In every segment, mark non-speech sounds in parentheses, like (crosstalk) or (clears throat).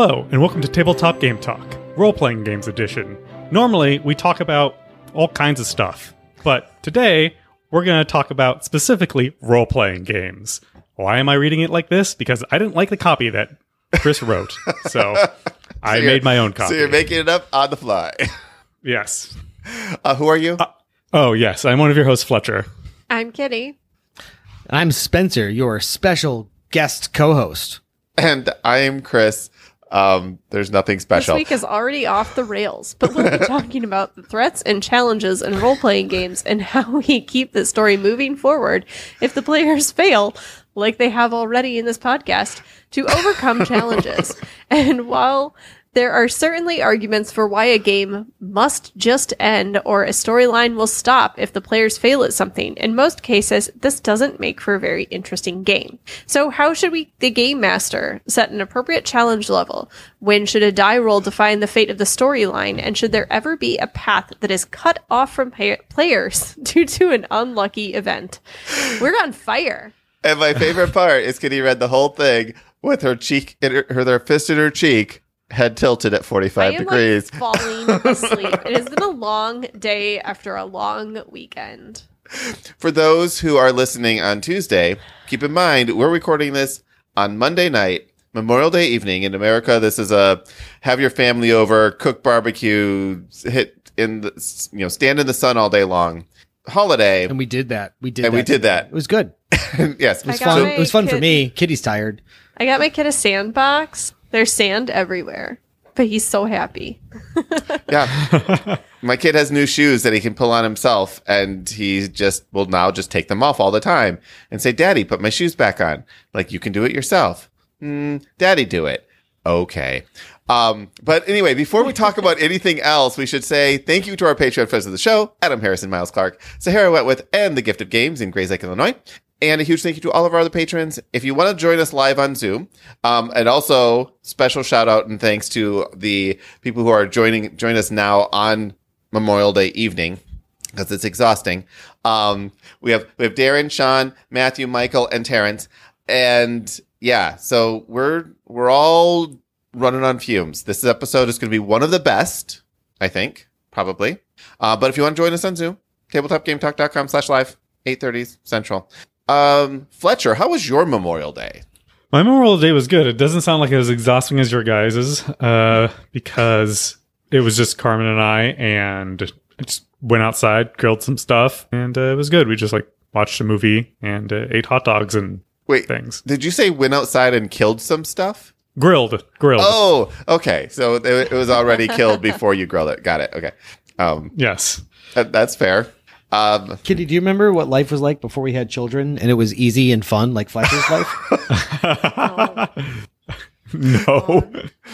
Hello, and welcome to Tabletop Game Talk, role playing games edition. Normally, we talk about all kinds of stuff, but today we're going to talk about specifically role playing games. Why am I reading it like this? Because I didn't like the copy that Chris wrote, (laughs) so I made my own copy. So you're making it up on the fly. yes. Uh, who are you? Oh, yes, I'm one of your hosts, Fletcher. I'm Kitty. I'm Spencer, your special guest co-host. and I am Chris. Um, there's nothing special. This week is already off the rails, but we'll be (laughs) talking about the threats and challenges in role playing games and how we keep the story moving forward if the players (laughs) fail, like they have already in this podcast, to overcome challenges. (laughs) And while there are certainly arguments for why a game must just end or a storyline will stop if the players fail at something. In most cases, this doesn't make for a very interesting game. So how should we, the game master, set an appropriate challenge level? When should a die roll define the fate of the storyline? And should there ever be a path that is cut off from pay- players (laughs) due to an unlucky event? We're on fire. and my favorite part is Kitty read the whole thing with her cheek, her, her fist in her cheek, head tilted at 45 I am degrees. like (laughs) falling asleep. it has been a long day after a long weekend. For those who are listening on Tuesday, keep in mind we're recording this on Monday night, Memorial Day evening in America. This is a have your family over, cook barbecue, hit in the, you know, stand in the sun all day long holiday. And we did that. We did And that. we did that. It was good. (laughs) Yes, it was fun. It was fun for me. Kitty's tired. I got my kid a sandbox. There's sand everywhere, but he's so happy. (laughs) Yeah. My kid has new shoes that he can pull on himself, and he just will now just take them off all the time and say, Daddy, put my shoes back on. Like, you can do it yourself. Mm, Daddy, do it. Okay. Um, but anyway, before we talk about anything else, we should say thank you to our Patreon friends of the show, Adam Harrison, Miles Clark, Sahara Wetwith, and The Gift of Games in Grayslake, Illinois. And a huge thank you to all of our other patrons. If you want to join us live on Zoom, um, and also special shout out and thanks to the people who are joining join us now on Memorial Day evening because it's exhausting. Um, we have we have Darren, Sean, Matthew, Michael, and Terrence, and yeah, so we're we're all running on fumes. This episode is going to be one of the best, I think, probably. Uh, but if you want to join us on Zoom, tabletopgametalk.com slash live, 8.30 Central. Um, Fletcher, how was your Memorial Day? My Memorial Day was good. It doesn't sound like it was exhausting as your guys's, uh, because it was just Carmen and I, and I just went outside, grilled some stuff, and uh, it was good. We just like watched a movie and uh, ate hot dogs and Wait, things. did you say went outside and killed some stuff? Grilled, grilled. Oh, okay. So it, it was already killed before you grilled it. Got it. Okay. Um, Yes. that, that's fair. Um, Kitty, do you remember what life was like before we had children and it was easy and fun like Fletcher's (laughs) life? no.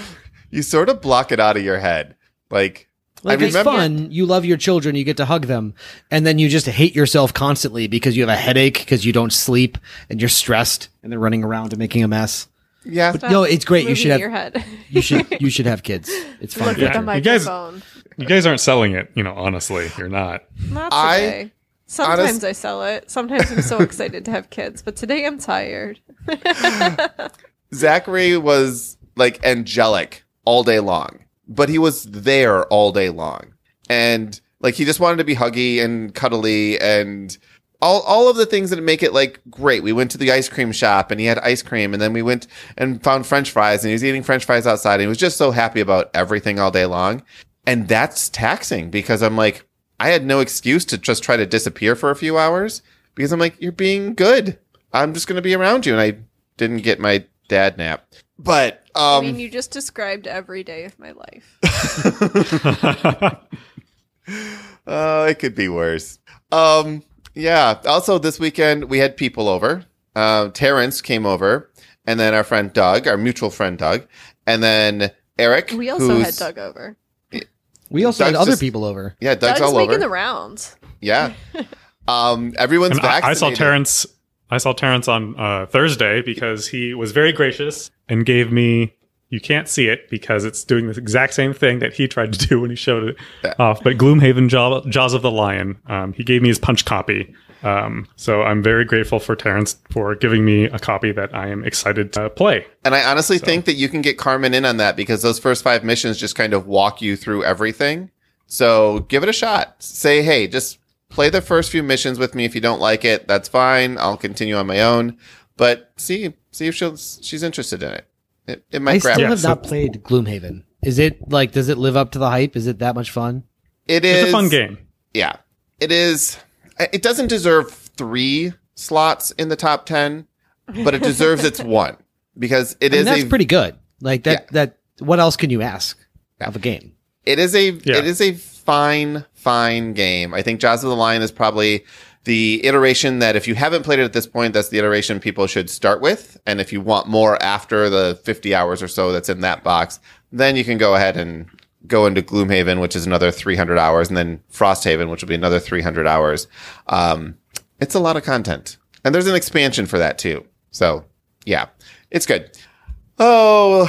(laughs) you sort of block it out of your head. Like, Like I it's remember. fun. You love your children. You get to hug them, and then you just hate yourself constantly because you have a headache because you don't sleep and you're stressed and they're running around and making a mess. Yeah. But no, it's great. You should have your head. you should you (laughs) should have kids. It's fun. Look Yeah. at the You guys- microphone. You guys aren't selling it, you know, honestly. You're not. Not I- today. Sometimes honest- I sell it. Sometimes I'm so excited to have kids, but today I'm tired. (laughs) Zachary was like angelic all day long, but he was there all day long. And like he just wanted to be huggy and cuddly and all, all of the things that make it like great. We went to the ice cream shop and he had ice cream and then we went and found french fries and he was eating french fries outside and he was just so happy about everything all day long. And that's taxing because I'm like, I had no excuse to just try to disappear for a few hours because I'm like, you're being good. I'm just going to be around you. And I didn't get my dad nap. But, I um, mean, you just described every day of my life. uh, (laughs) (laughs) it could be worse. Um, yeah. Also, this weekend we had people over. Uh, Terrence came over, and then our friend Doug, our mutual friend Doug, and then Eric. We also had Doug over. We also had other just- people over. Yeah, Doug's, Doug's all making over. the rounds. yeah. (laughs) Um, everyone's And I. I saw Terrence. I saw Terrence on uh, Thursday because he was very gracious and gave me. You can't see it because it's doing the exact same thing that he tried to do when he showed it off. But Gloomhaven Jaws of the Lion, um, he gave me his punch copy Um, so I'm very grateful for Terrence for giving me a copy that I am excited to play. And I honestly think that you can get Carmen in on that because those first five missions just kind of walk you through everything. So give it a shot. Say, hey, just play the first few missions with me. If you don't like it, that's fine. I'll continue on my own. But see, see if she'll she's interested in it. It, it might I grab. still her. have so- not played Gloomhaven. Is it like? Does it live up to the hype? Is it that much fun? It It's a fun game. Yeah, it is. It doesn't deserve three slots in the top ten, but it deserves its (laughs) one because it I mean, is that's a pretty good. Like that. Yeah. That. What else can you ask of a game? It is a Yeah. it is a fine fine game. I think Jaws of the Lion is probably the iteration that if you haven't played it at this point, that's the iteration people should start with. And if you want more after the 50 hours or so that's in that box, then you can go ahead and go into Gloomhaven, which is another 300 hours, and then Frosthaven, which will be another 300 hours. Um, it's a lot of content, and there's an expansion for that too. So yeah, it's good. Oh,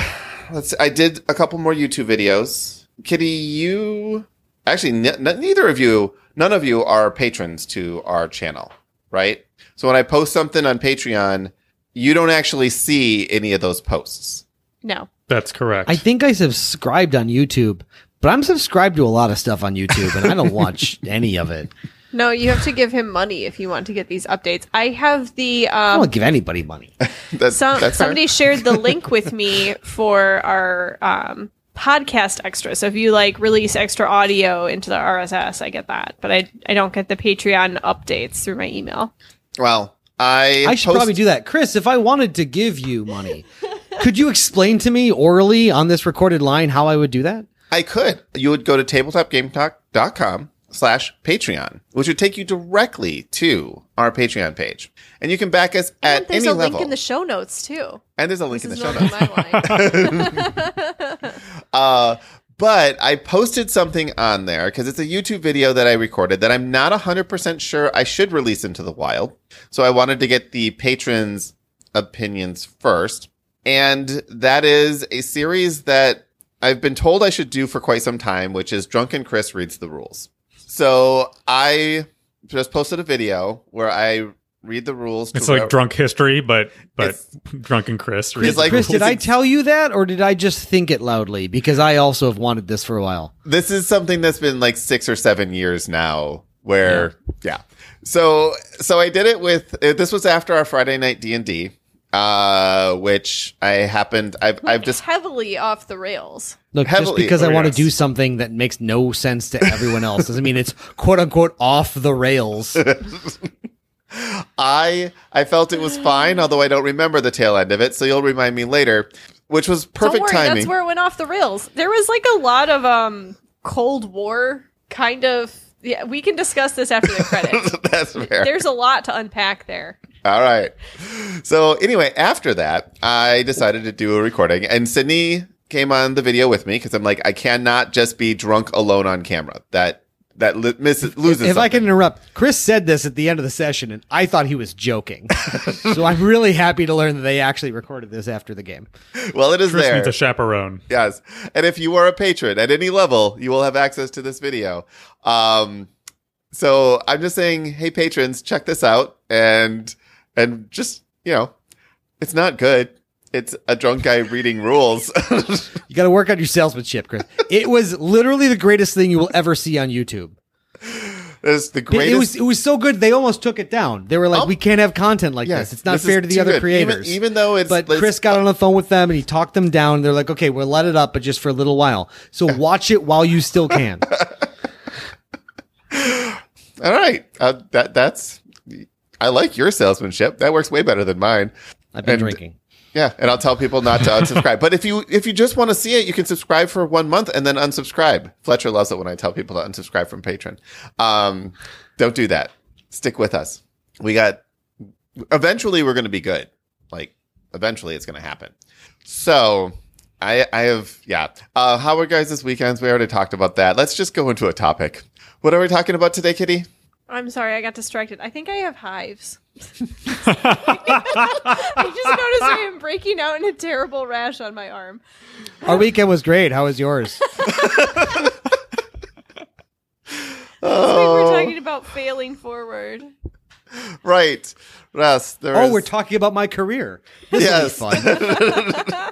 let's. I did a couple more YouTube videos. Kitty, you actually neither of you, none of you are patrons to our channel, right? So when I post something on Patreon, you don't actually see any of those posts. No. That's correct. I think I subscribed on YouTube, but I'm subscribed to a lot of stuff on YouTube, and I don't (laughs) watch any of it. No, you have to give him money if you want to get these updates. I have the I um don't give anybody money. (laughs) That's, some that's fair. somebody shared the link with me for our um podcast extra. So if you like release extra audio into the RSS, I get that. But I I don't get the Patreon updates through my email. Well, I I should post- probably do that, Chris. If I wanted to give you money, (laughs) could you explain to me orally on this recorded line how I would do that? I could. You would go to tabletopgametalk.com slash Patreon, which would take you directly to our Patreon page. And you can back us And at there's a link in the show notes too. and there's a link This in the show notes. my. (laughs) (laughs) Uh, but I posted something on there because it's a YouTube video that I recorded that I'm not 100% sure I should release into the wild. So I wanted to get the patrons' opinions first. And that is a series that I've been told I should do for quite some time, which is Drunken Chris Reads the Rules. So I just posted a video where I read the rules. to it's like whoever- drunk history, but but drunken Chris. It's like- Chris, did I tell you that, or did I just think it loudly? Because I also have wanted this for a while. this is something that's been like six or seven years now where yeah, so so i did it with uh, this was after our friday night d&d uh which i happened i've i've just heavily off the rails. Look, just because I want to do something that makes no sense to everyone else doesn't mean it's quote unquote off the rails. (laughs) i i felt it was fine although i don't remember the tail end of it so you'll remind me later which was perfect Don't worry, timing that's where it went off the rails. There was like a lot of um Cold War kind of yeah, we can discuss this after the credits. (laughs) that's fair There's a lot to unpack there. (laughs) All right. So anyway, after that, I decided to do a recording, and Sydney came on the video with me because I'm like, I cannot just be drunk alone on camera. That that li- misses, loses. if I can interrupt, Chris said this at the end of the session, and I thought he was joking. (laughs) so I'm really happy to learn that they actually recorded this after the game. well, it is Chris there. needs a chaperone. Yes. And if you are a patron at any level, you will have access to this video. Um, so I'm just saying, hey patrons, check this out and and just you know, it's not good. It's a drunk guy reading rules. (laughs) You got to work on your salesmanship, Chris. It was literally the greatest thing you will ever see on YouTube. it's the greatest. It was it was so good they almost took it down. They were like, Oh. "We can't have content like Yeah, this. It's not this fair to the other good. Even- creators." even though it's- but it's- Chris got on the phone with them and he talked them down. They're like, "Okay, we'll let it up, but just for a little while. So watch it while you still can." (laughs) All right. Uh, that that's. I like your salesmanship. That works way better than mine. I've been And- drinking. Yeah, and I'll tell people not to (laughs) unsubscribe. but if you if you just want to see it, you can subscribe for one month and then unsubscribe. Fletcher loves it when I tell people to unsubscribe from Patreon. Um, don't do that. Stick with us. We got. Eventually, we're going to be good. Like eventually, it's going to happen. So. I, I have yeah. Uh, how are guys this weekends? We already talked about that. Let's just go into a topic. What are we talking about today, Kitty? I'm sorry, I got distracted. I think I have hives. (laughs) I just noticed I am breaking out in a terrible rash on my arm. Our weekend was great. How was yours? (laughs) It's like we're oh. talking about failing forward. right. Yes. There Oh, is- we're talking about my career. This Yes. will be fun. (laughs)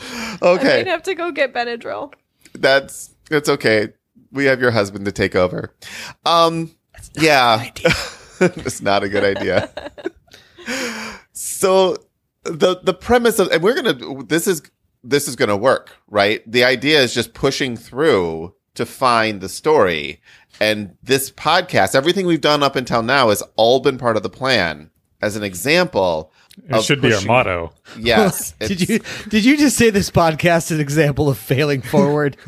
I okay. might have to go get Benadryl. That's that's okay. We have your husband to take over. Um yeah. it's (laughs) not a good idea. so the the premise of and we're going to this is this is going to work, right? The idea is just pushing through to find the story. And this podcast, everything we've done up until now has all been part of the plan. As an example, It of should be our motto. Yes. (laughs) did you did you just say this podcast is an example of failing forward? (laughs)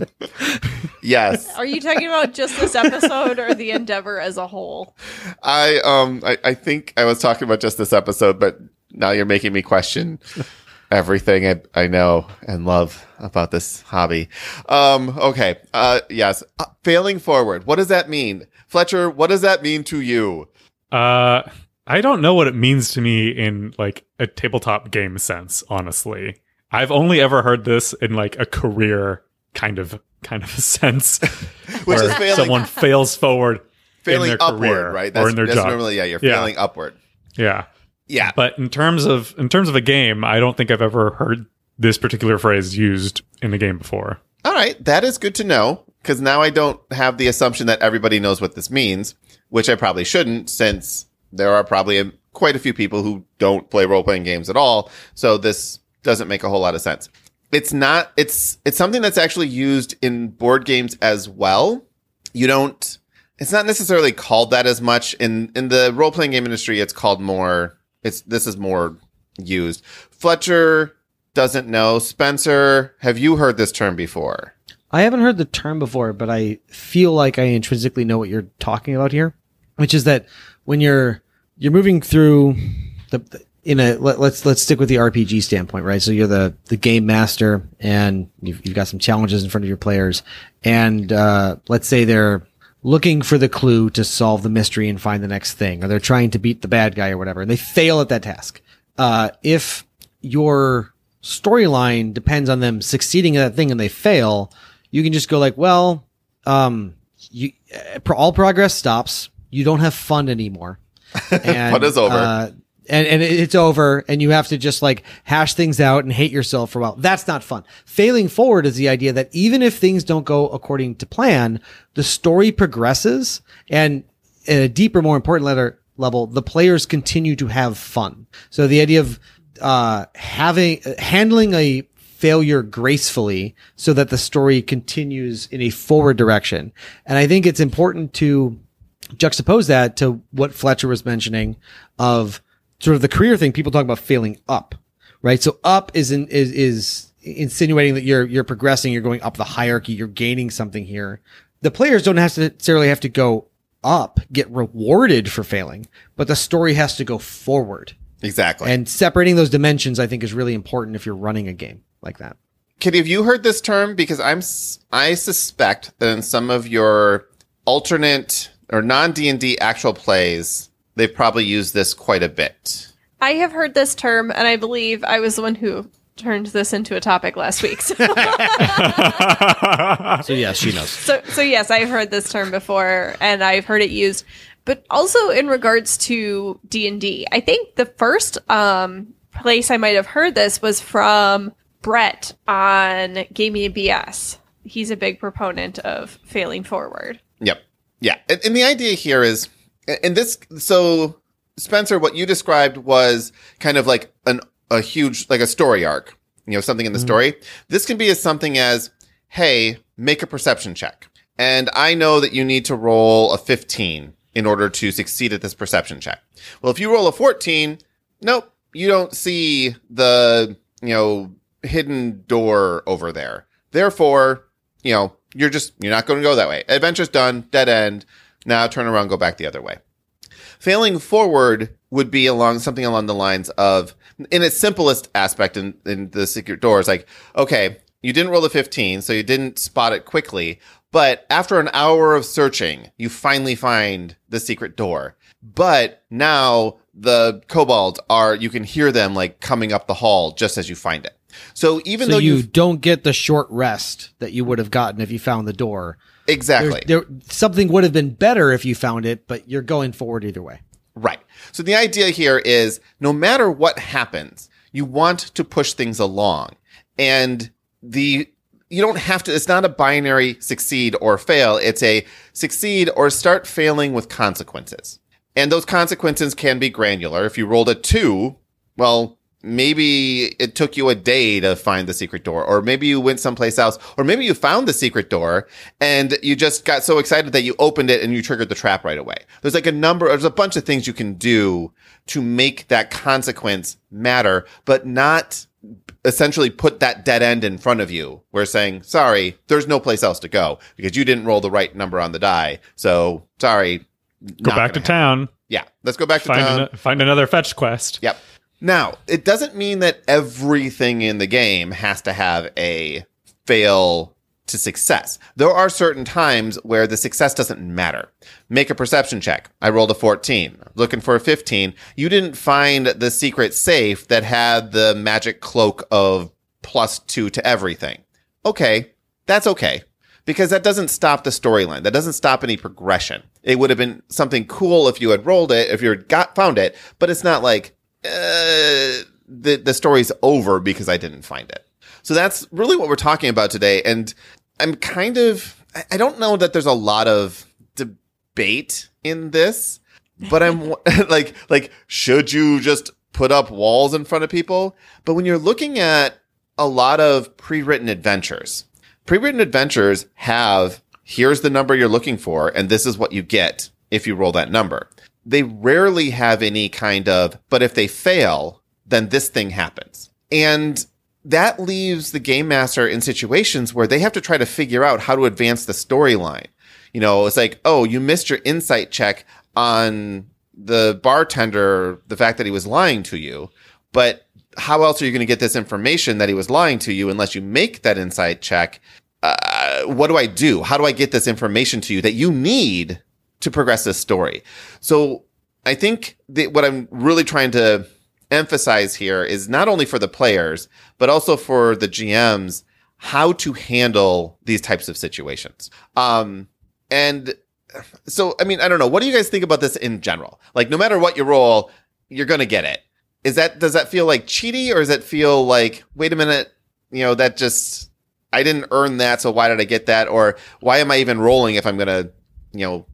Yes. Are you talking about just this episode or the endeavor as a whole? I um I, I think I was talking about just this episode, but now you're making me question (laughs) everything I, I know and love about this hobby. Um okay. Uh yes. Uh, failing forward. What does that mean? Fletcher, what does that mean to you? Uh, I don't know what it means to me in like a tabletop game sense. Honestly, I've only ever heard this in like a career kind of kind of a (laughs) sense, Which where is failing someone (laughs) fails forward failing in their upward, career right? or That's, in their job. normally yeah, you're Yeah. failing upward. Yeah, Yeah. but in terms of in terms of a game, I don't think I've ever heard this particular phrase used in a game before. All right, that is good to know because now I don't have the assumption that everybody knows what this means, which I probably shouldn't since there are probably a, quite a few people who don't play role playing games at all. So this doesn't make a whole lot of sense. It's not, it's, it's something that's actually used in board games as well. You don't, it's not necessarily called that as much in, in the role playing game industry. It's called more, it's, this is more used. Fletcher doesn't know. Spencer, have you heard this term before? I haven't heard the term before, but I feel like I intrinsically know what you're talking about here, which is that when you're you're moving through the, the- in a let, let's let's stick with the RPG standpoint, right? So you're the the game master, and you've, you've got some challenges in front of your players, and uh, let's say they're looking for the clue to solve the mystery and find the next thing, or they're trying to beat the bad guy or whatever, and they fail at that task. Uh, if your storyline depends on them succeeding at that thing and they fail, you can just go like, well, um, you uh, all progress stops. You don't have fun anymore. (laughs) And, Fun is over. Uh, and, and it's over and you have to just like hash things out and hate yourself for a while. That's not fun. Failing forward is the idea that even if things don't go according to plan, the story progresses and at a deeper, more important letter level, the players continue to have fun. So the idea of, uh, having, handling a failure gracefully so that the story continues in a forward direction. And I think it's important to juxtapose that to what Fletcher was mentioning of sort of the career thing. People talk about failing up, right? So up is in, is, is insinuating that you're, you're progressing, you're going up the hierarchy, you're gaining something here. The players don't necessarily have to go up, get rewarded for failing, but the story has to go forward. Exactly. And separating those dimensions, I think, is really important if you're running a game like that. Kitty, have you heard this term? Because I'm, I suspect that in some of your alternate or non D and D actual plays, they've probably used this quite a bit. I have heard this term, and I believe I was the one who turned this into a topic last week. So, (laughs) So yes, she knows. so, so yes, I've heard this term before, and I've heard it used, but also in regards to D and D. I think the first um, place I might have heard this was from Brett on Gaming BS. He's a big proponent of failing forward. Yep. Yeah. And, and the idea here is, and this, so Spencer, what you described was kind of like an, a huge, like a story arc, you know, something in the mm-hmm. story. This can be as something as, Hey, make a perception check. And I know that you need to roll a 15 in order to succeed at this perception check. Well, if you roll a 14, nope, you don't see the, you know, hidden door over there. Therefore, you know, you're just, you're not going to go that way. Adventure's done, dead end. Now turn around, go back the other way. Failing forward would be along something along the lines of, in its simplest aspect in, in the secret doors, like, okay, you didn't roll a 15, so you didn't spot it quickly. But after an hour of searching, you finally find the secret door. But now the kobolds are, you can hear them like coming up the hall just as you find it. So even So though you don't get the short rest that you would have gotten if you found the door. exactly there, something would have been better if you found it, but you're going forward either way. Right. So the idea here is no matter what happens, you want to push things along. And the you don't have to it's not a binary succeed or fail. It's a succeed or start failing with consequences. And those consequences can be granular. If you rolled a 2, well, maybe it took you a day to find the secret door, or maybe you went someplace else, or maybe you found the secret door and you just got so excited that you opened it and you triggered the trap right away. There's like a number, there's a bunch of things you can do to make that consequence matter, but not essentially put that dead end in front of you. We're saying, sorry, there's no place else to go because you didn't roll the right number on the die. So sorry. Go back to town. Yeah. Let's go back to Find, town. ano- find another fetch quest. Yep. Now, it doesn't mean that everything in the game has to have a fail to success. There are certain times where the success doesn't matter. Make a perception check. I rolled a 14. Looking for a 15. You didn't find the secret safe that had the magic cloak of plus two to everything. Okay. That's okay. Because that doesn't stop the storyline. That doesn't stop any progression. It would have been something cool if you had rolled it, if you had got found it, but it's not like uh, the the story's over because I didn't find it. So that's really what we're talking about today. And I'm kind of I- don't know that there's a lot of debate in this, but I'm (laughs) like like should you just put up walls in front of people? But when you're looking at a lot of pre-written adventures, pre-written adventures have here's the number you're looking for and this is what you get if you roll that number. They rarely have any kind of but if they fail, then this thing happens. And that leaves the game master in situations where they have to try to figure out how to advance the storyline. You know, it's like, oh, you missed your insight check on the bartender, the fact that he was lying to you. But how else are you going to get this information that he was lying to you unless you make that insight check? Uh, what do I do? How do I get this information to you that you need to progress this story? So I think that what I'm really trying to emphasize here is not only for the players, but also for the GMs, how to handle these types of situations. Um, and so, I mean, I don't know. What do you guys think about this in general? Like, no matter what you roll, you're going to get it. Is that, does that feel like cheaty or does it feel like, wait a minute, you know, that just, I didn't earn that. So why did I get that? Or why am I even rolling if I'm going to, you know,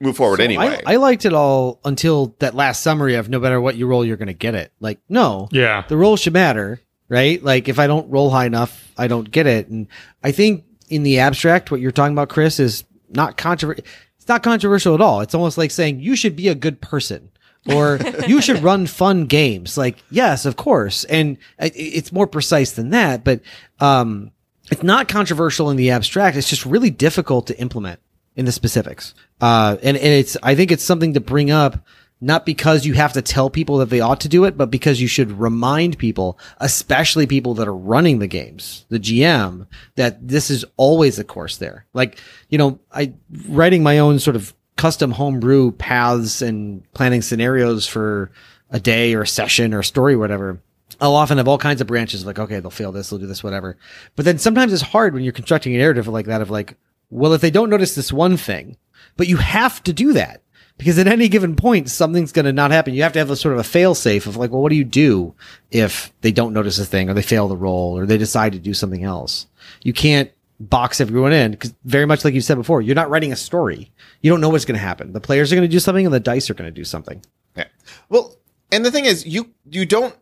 move forward So anyway? I, I liked it all until that last summary of no matter what you roll, you're going to get it. Like, no, Yeah. the roll should matter, right? Like, if I don't roll high enough, I don't get it. And I think in the abstract, what you're talking about, Chris, is not controversial. It's not controversial at all. It's almost like saying you should be a good person or (laughs) you should run fun games. Like, yes, of course. And it's more precise than that, but, um, it's not controversial in the abstract. It's just really difficult to implement in the specifics. Uh, and, and it's, I think it's something to bring up, not because you have to tell people that they ought to do it, but because you should remind people, especially people that are running the games, the GM, that this is always a course there. Like, you know, I writing my own sort of custom homebrew paths and planning scenarios for a day or a session or a story, or whatever. I'll often have all kinds of branches like, okay, they'll fail this, they'll do this, whatever. But then sometimes it's hard when you're constructing a narrative like that of like, well, if they don't notice this one thing, but you have to do that because at any given point, something's going to not happen. You have to have a sort of a fail safe of like, well, what do you do if they don't notice a thing or they fail the roll or they decide to do something else? You can't box everyone in because very much like you said before, you're not writing a story. You don't know what's going to happen. The players are going to do something and the dice are going to do something. Yeah. Well, and the thing is, you you don't.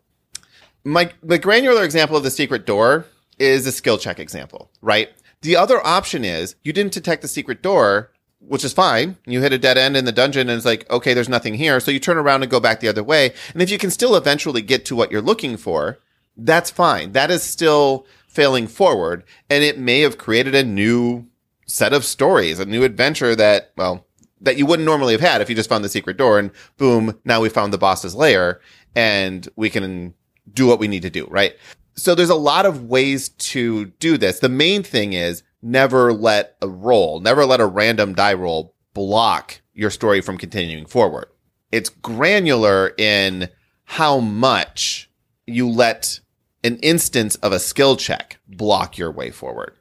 My the granular example of the secret door is a skill check example, right? The other option is you didn't detect the secret door, which is fine. You hit a dead end in the dungeon, and it's like, okay, there's nothing here. So you turn around and go back the other way. And if you can still eventually get to what you're looking for, that's fine. That is still failing forward, and it may have created a new set of stories, a new adventure that, well, that you wouldn't normally have had if you just found the secret door and boom, now we found the boss's lair and we can do what we need to do, right? So there's a lot of ways to do this. The main thing is never let a roll, never let a random die roll block your story from continuing forward. It's granular in how much you let an instance of a skill check block your way forward.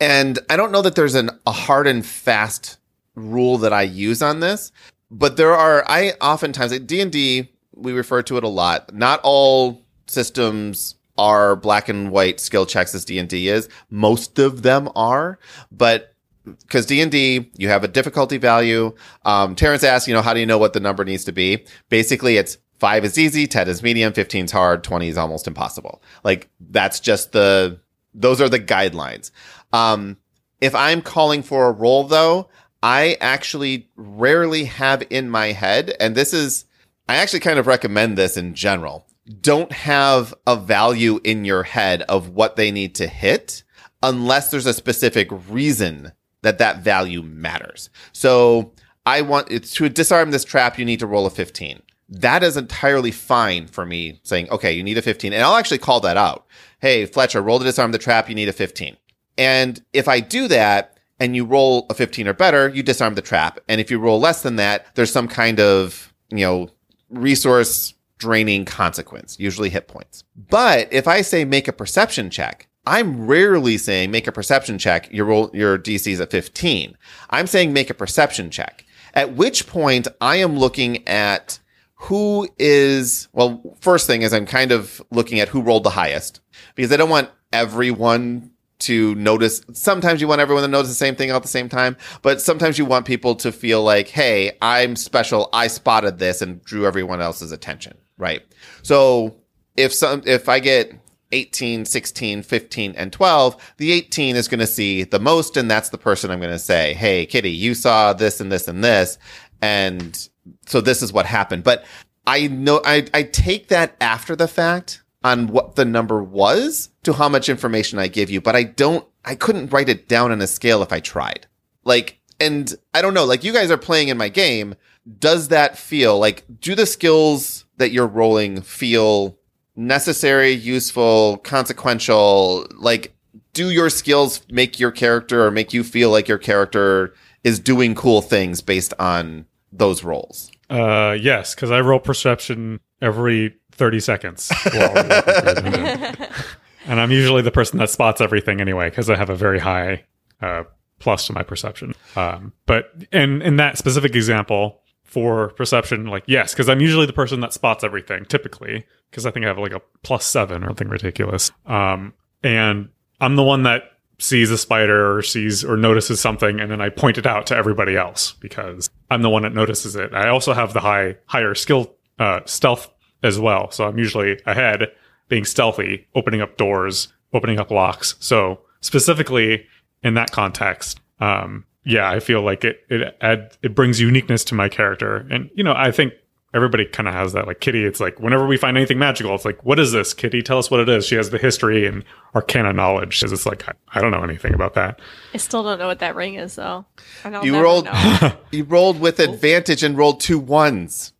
And I don't know that there's an, a hard and fast rule that I use on this, but there are I oftentimes at D and D we refer to it a lot. Not all systems are black and white skill checks as D and D is. Most of them are, but because D and D, you have a difficulty value. Um, Terrence asked, you know, how do you know what the number needs to be? Basically, it's five is easy, ten is medium, 15 is hard, twenty is almost impossible. Like that's just the those are the guidelines. Um, if I'm calling for a roll, though, I actually rarely have in my head, and this is I actually kind of recommend this in general. Don't have a value in your head of what they need to hit unless there's a specific reason that that value matters. So I want it's to disarm this trap, you need to roll a 15. That is entirely fine for me saying, okay, you need a 15. And I'll actually call that out. Hey, Fletcher, roll to disarm the trap, you need a 15. And if I do that and you roll a 15 or better, you disarm the trap. And if you roll less than that, there's some kind of, you know, resource draining consequence, usually hit points. But if I say make a perception check, I'm rarely saying make a perception check. Your roll, your DC is at 15. I'm saying make a perception check. At which point I am looking at who is, well, first thing is I'm kind of looking at who rolled the highest because I don't want everyone to notice. Sometimes you want everyone to notice the same thing all at the same time, but sometimes you want people to feel like, Hey, I'm special. I spotted this and drew everyone else's attention. Right. So if some, if I get 18, 16, 15, and 12, the 18 is going to see the most. And that's the person I'm going to say, Hey, Kitty, you saw this and this and this. And so this is what happened. But I know I, I take that after the fact on what the number was to how much information I give you, but I don't, I couldn't write it down on a scale if I tried. Like, and I don't know, like you guys are playing in my game. Does that feel like, do the skills that you're rolling feel necessary, useful, consequential? Like, do your skills make your character or make you feel like your character is doing cool things based on those rolls? Uh, yes, because I roll perception every 30 seconds. while working through them. (laughs) and I'm usually the person that spots everything anyway, because I have a very high uh, plus to my perception. Um, but in, in that specific example for perception, like, yes, because I'm usually the person that spots everything typically, because I think I have like a plus seven or something ridiculous. Um, and I'm the one that sees a spider or sees or notices something and then I point it out to everybody else because I'm the one that notices it. I also have the high higher skill uh, stealth as well. So I'm usually ahead being stealthy, opening up doors, opening up locks. So specifically in that context, um, yeah, I feel like it it add, it brings uniqueness to my character. And you know, I think everybody kind of has that like kitty it's like whenever we find anything magical it's like what is this kitty tell us what it is she has the history and arcana knowledge because it's like I, I don't know anything about that I still don't know what that ring is, though. I'll You rolled, know. (laughs) you rolled with advantage and rolled two ones.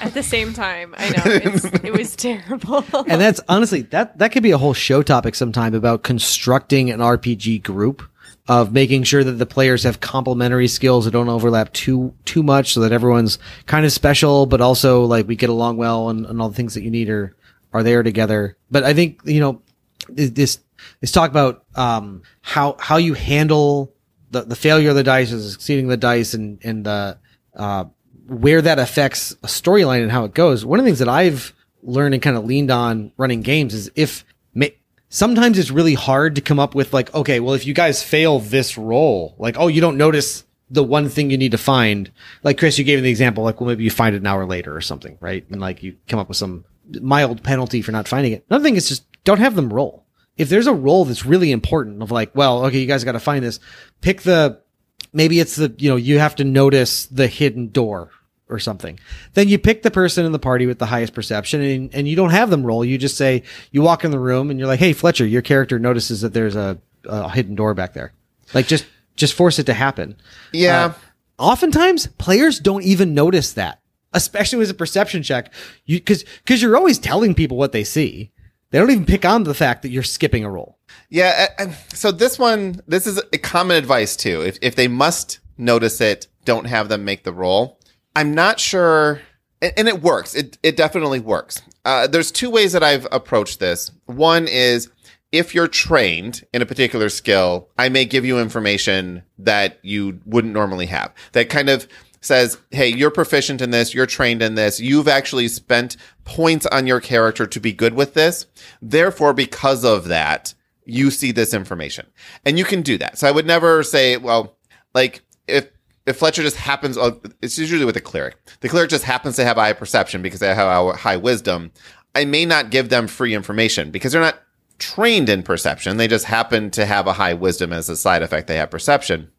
at the same time. I know it's, (laughs) it was terrible. and that's honestly that that could be a whole show topic sometime about constructing an RPG group of making sure that the players have complementary skills that don't overlap too too much so that everyone's kind of special but also like we get along well and, and all the things that you need are are there together but i think you know this this talk about um how how you handle the, the failure of the dice or succeeding the dice and and the uh where that affects a storyline and how it goes. One of the things that I've learned and kind of leaned on running games is if sometimes it's really hard to come up with like, okay, well, if you guys fail this role, like, oh, you don't notice the one thing you need to find. Like Chris, you gave me the example, like, well, maybe you find it an hour later or something, right? And like you come up with some mild penalty for not finding it. Another thing is just don't have them roll. If there's a roll that's really important of like, well, okay, you guys got to find this, pick the, maybe it's the, you know, you have to notice the hidden door or something. Then you pick the person in the party with the highest perception and, and you don't have them roll. You just say, you walk in the room and you're like, Hey, Fletcher, your character notices that there's a, a hidden door back there. Like just, just force it to happen. Yeah. Uh, oftentimes players don't even notice that, especially with a perception check. You, cause, cause you're always telling people what they see. They don't even pick on the fact that you're skipping a roll. Yeah. So this one, this is a common advice too. If if they must notice it, don't have them make the roll. I'm not sure, and, it works. It it definitely works. Uh, there's two ways that I've approached this. One is if you're trained in a particular skill, I may give you information that you wouldn't normally have. That kind of says, Hey, you're proficient in this. You're trained in this. You've actually spent points on your character to be good with this. Therefore, because of that, you see this information and you can do that. So I would never say, well, like if, if Fletcher just happens, oh, it's usually with a cleric. The cleric just happens to have high perception because they have high wisdom. I may not give them free information because they're not trained in perception. They just happen to have a high wisdom as a side effect. They have perception.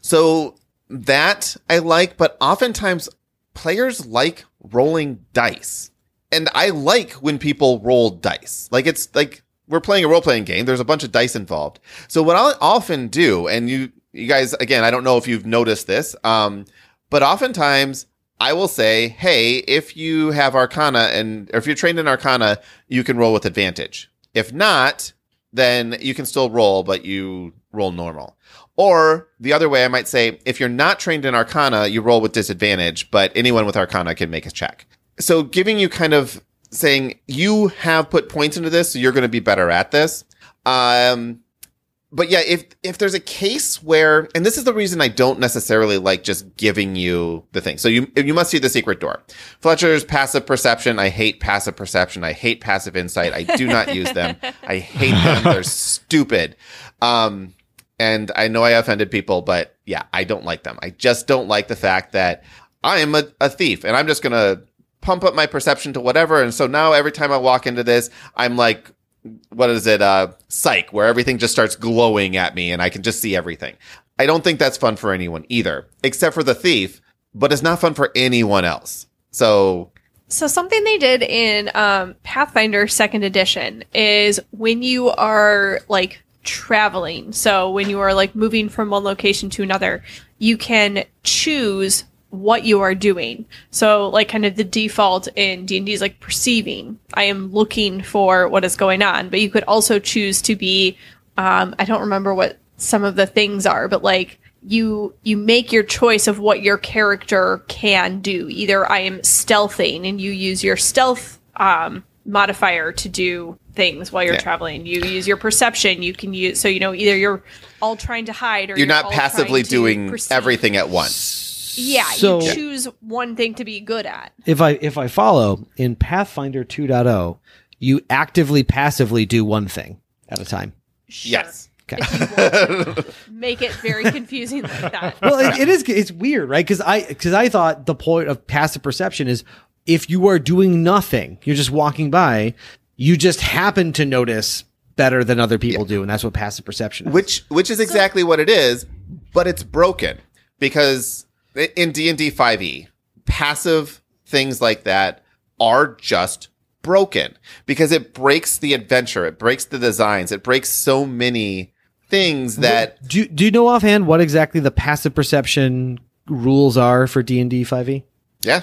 So that I like, but oftentimes players like rolling dice. And I like when people roll dice. Like it's like we're playing a role playing game. There's a bunch of dice involved. So what I'll often do, and you, you guys, again, I don't know if you've noticed this, um, but oftentimes I will say, Hey, if you have Arcana and, or if you're trained in Arcana, you can roll with advantage. If not, then you can still roll, but you roll normal. Or the other way, I might say, if you're not trained in Arcana, you roll with disadvantage, but anyone with Arcana can make a check. So giving you kind of saying you have put points into this, so you're going to be better at this. Um, but yeah, if if there's a case where, and this is the reason I don't necessarily like just giving you the thing. So you you must see the secret door. Fletcher's passive perception. I hate passive perception. I hate passive insight. I do not use them. I hate them. (laughs) They're stupid. Um, and I know I offended people, but yeah, I don't like them. I just don't like the fact that I am a, a thief and I'm just going to pump up my perception to whatever. And so now every time I walk into this, I'm like, what is it? Uh, psych, where everything just starts glowing at me and I can just see everything. I don't think that's fun for anyone either, except for the thief, but it's not fun for anyone else. So so something they did in um, Pathfinder Second Edition is when you are like traveling. So when you are like moving from one location to another, you can choose what you are doing. So like kind of the default in D&D is like perceiving. I am looking for what is going on, but you could also choose to be um I don't remember what some of the things are, but like you you make your choice of what your character can do. Either I am stealthing and you use your stealth um modifier to do things while you're Yeah. traveling. You use your perception. You can use so you know either you're all trying to hide or you're not all passively doing perceive. everything at once. Yeah, So- you choose one thing to be good at. If I if I follow in Pathfinder 2.0, you actively passively do one thing at a time. Sure. Yes. Okay. If you want to make it very (laughs) confusing like that. well, it, it is. It's weird, right? Because I because I thought the point of passive perception is if you are doing nothing, you're just walking by, you just happen to notice better than other people do, and that's what passive perception is. which which is exactly what it is but it's broken because in d&d 5e E, passive things like that are just broken because it breaks the adventure it breaks the designs it breaks so many things that do you- do you know offhand what exactly the passive perception rules are for D and D five e? yeah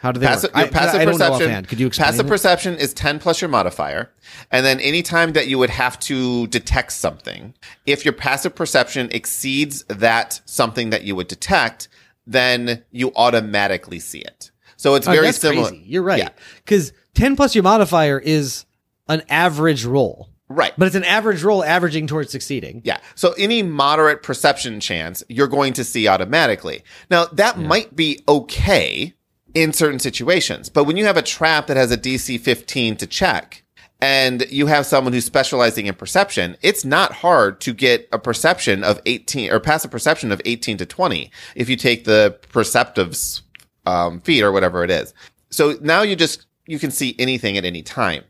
How do they Passive, work? your passive I, I don't know perception. offhand. Could you explain? Passive it? perception is 10 plus your modifier. And then anytime that you would have to detect something, if your passive perception exceeds that something that you would detect, then you automatically see it. So it's Oh, very similar. crazy. You're right. Yeah. Because 10 plus your modifier is an average roll. Right. But it's an average roll averaging towards succeeding. Yeah. So any moderate perception chance you're going to see automatically. Now that might be okay in certain situations, but when you have a trap that has a DC 15 to check and you have someone who's specializing in perception, it's not hard to get a perception of 18 or passive perception of 18 to 20 if you take the perceptive's um, feat or whatever it is. So now you just, you can see anything at any time.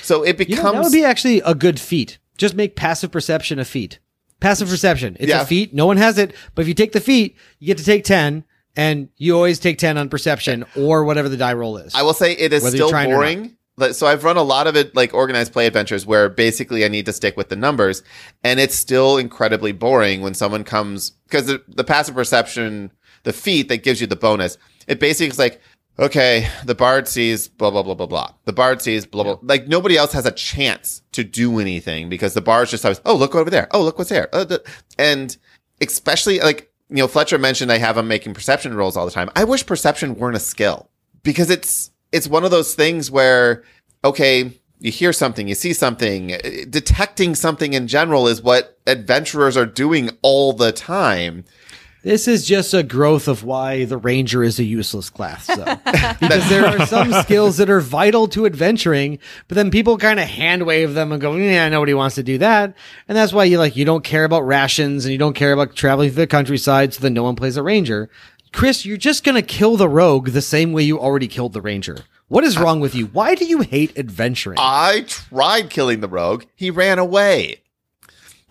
So it You becomes know, that would be actually a good feat. Just make passive perception a feat. Passive perception. It's Yeah. a feat. No one has it. But if you take the feat, you get to take 10 and you always take 10 on perception or whatever the die roll is. I will say it is Whether still boring. So I've run a lot of it like organized play adventures where basically I need to stick with the numbers and it's still incredibly boring when someone comes because the, the passive perception, the feat that gives you the bonus, it basically is like, okay, the bard sees blah, blah, blah, blah, blah. The bard sees blah, blah. Like nobody else has a chance to do anything because the bard's just always, oh, look over there. Oh, look what's there. Uh, the- and especially like, you know, Fletcher mentioned I have them making perception rolls all the time. I wish perception weren't a skill because it's it's one of those things where okay you hear something you see something uh, detecting something in general is what adventurers are doing all the time This is just a growth of why the ranger is a useless class. So. (laughs) because there are some skills that are vital to adventuring, but then people kind of hand wave them and go, "Yeah, nobody wants to do that." And that's why you like you don't care about rations and you don't care about traveling through the countryside, so then no one plays a ranger. Chris, you're just gonna kill the rogue the same way you already killed the ranger. What is wrong with you? Why do you hate adventuring? I tried killing the rogue. He ran away.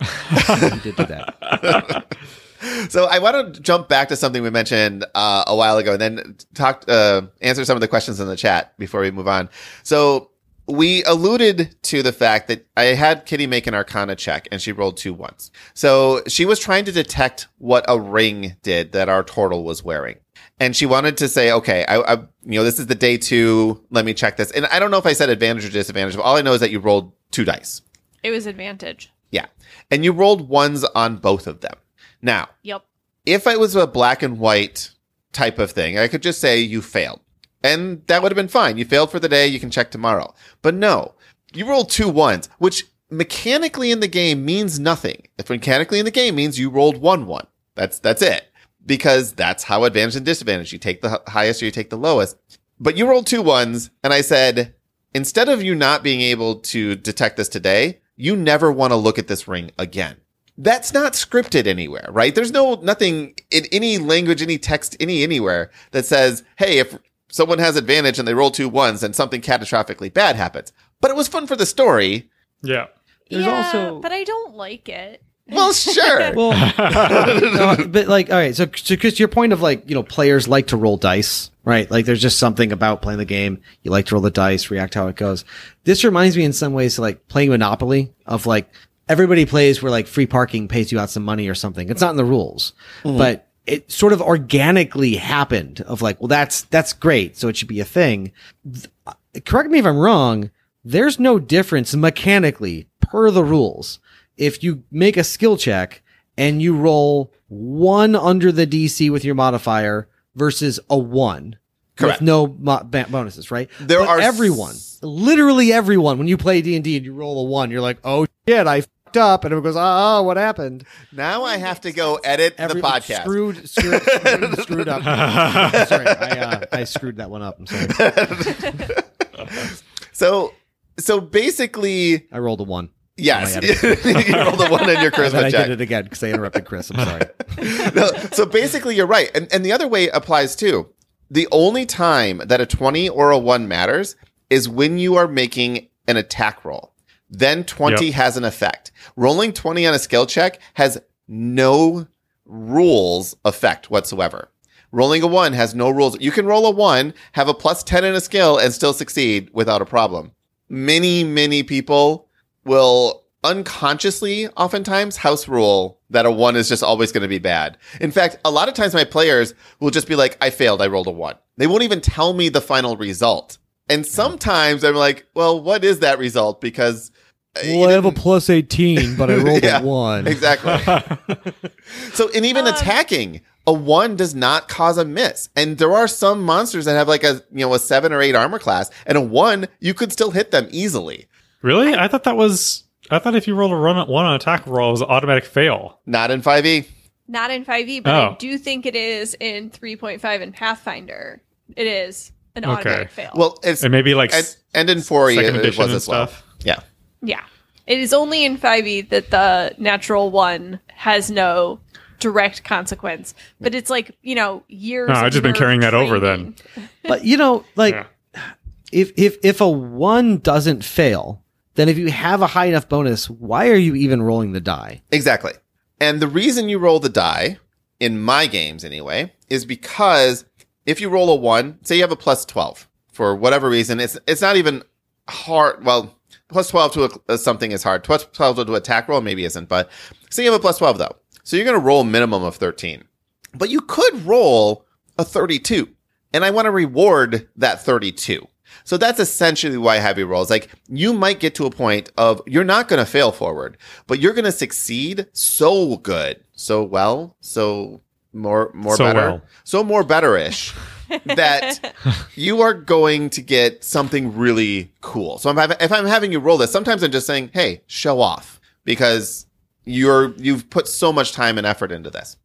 (laughs) you did do that. (laughs) So I want to jump back to something we mentioned uh, a while ago, and then talk, uh, answer some of the questions in the chat before we move on. So we alluded to the fact that I had Kitty make an Arcana check, and she rolled two ones. So she was trying to detect what a ring did that our turtle was wearing, and she wanted to say, "Okay, I, I, you know, this is the day two. Let me check this." And I don't know if I said advantage or disadvantage, but all I know is that you rolled two dice. It was advantage. Yeah, and you rolled ones on both of them. Now, Yep. if it was a black and white type of thing, I could just say you failed. And that would have been fine. You failed for the day, you can check tomorrow. But no, you rolled two ones, which mechanically in the game means nothing. If mechanically in the game means you rolled one one. That's that's it. Because that's how advantage and disadvantage. You take the highest or you take the lowest. But you rolled two ones, and I said, instead of you not being able to detect this today, you never want to look at this ring again that's not scripted anywhere, right? There's no nothing in any language, any text, any anywhere that says, "Hey, if someone has advantage and they roll two ones, and something catastrophically bad happens." But it was fun for the story. Yeah. There's yeah, also- but I don't like it. Well, sure. (laughs) Well, (laughs) no, but like, all right. So, so Chris, your point of like, you know, players like to roll dice, right? Like, there's just something about playing the game. You like to roll the dice, react how it goes. This reminds me in some ways to like playing Monopoly of like everybody plays where like free parking pays you out some money or something. It's not in the rules, mm-hmm. but it sort of organically happened of like, well, that's, that's great. So it should be a thing. Th- Correct me if I'm wrong. There's no difference mechanically per the rules. If you make a skill check and you roll one under the DC with your modifier versus a one Correct. with no mo- ba- bonuses, right? There But are everyone, s- literally everyone. When you play D and D and you roll a one, you're like, oh shit, I up, and everyone goes, oh, what happened? now I have to go edit Every- the podcast. screwed, screwed, screwed, screwed up. (laughs) I'm sorry, I, uh, I screwed that one up. I'm sorry. (laughs) So, so basically, I rolled a one. yes, (laughs) you rolled a one in your And then charisma I check. did it again because I interrupted Chris. I'm sorry. no, so basically, you're right. And, and the other way applies too. The only time that a 20 or a 1 matters is when you are making an attack roll. Then 20 Yep. has an effect. Rolling 20 on a skill check has no rules effect whatsoever. Rolling a 1 has no rules. You can roll a 1, have a plus 10 in a skill, and still succeed without a problem. Many, many people will unconsciously oftentimes house rule that a one is just always going to be bad. In fact, a lot of times my players will just be like, I failed, I rolled a one. They won't even tell me the final result. And mm-hmm. sometimes I'm like, well, what is that result? Because Uh, well, I have a (laughs) plus 18, but I rolled Yeah. a one. Exactly. (laughs) so, and even um, attacking, a one does not cause a miss. And there are some monsters that have like a, you know, a seven or eight armor class and a one, you could still hit them easily. really? I thought that was. I thought if you rolled a run one on attack roll, it was an automatic fail. Not in E. 5e. Not in 5e, but I Oh. do think it is in 3.5 and Pathfinder. It is an Okay. automatic fail. Well, it's And maybe like and, s- and in 4e it, it was and as well. stuff. Yeah. Yeah. It is only in 5e that the natural one has no direct consequence. But it's like, you know, years No, I've just been nerd carrying that over then. (laughs) But you know, like Yeah. if if if a one doesn't fail, then if you have a high enough bonus, why are you even rolling the die? Exactly. And the reason you roll the die, in my games anyway, is because if you roll a one, say you have a plus 12 for whatever reason, it's, it's not even hard. Well, plus 12 to a, something is hard. Plus 12 to attack roll maybe isn't, but say you have a plus 12 though. So you're going to roll a minimum of 13, but you could roll a 32 and I want to reward that 32. So that's essentially why heavy rolls. Like you might get to a point of you're not going to fail forward, but you're going to succeed so good, so well, so more more So better, well. so more betterish that (laughs) you are going to get something really cool. So I'm if I'm having you roll this, sometimes I'm just saying, "Hey, show off," because you're you've put so much time and effort into this.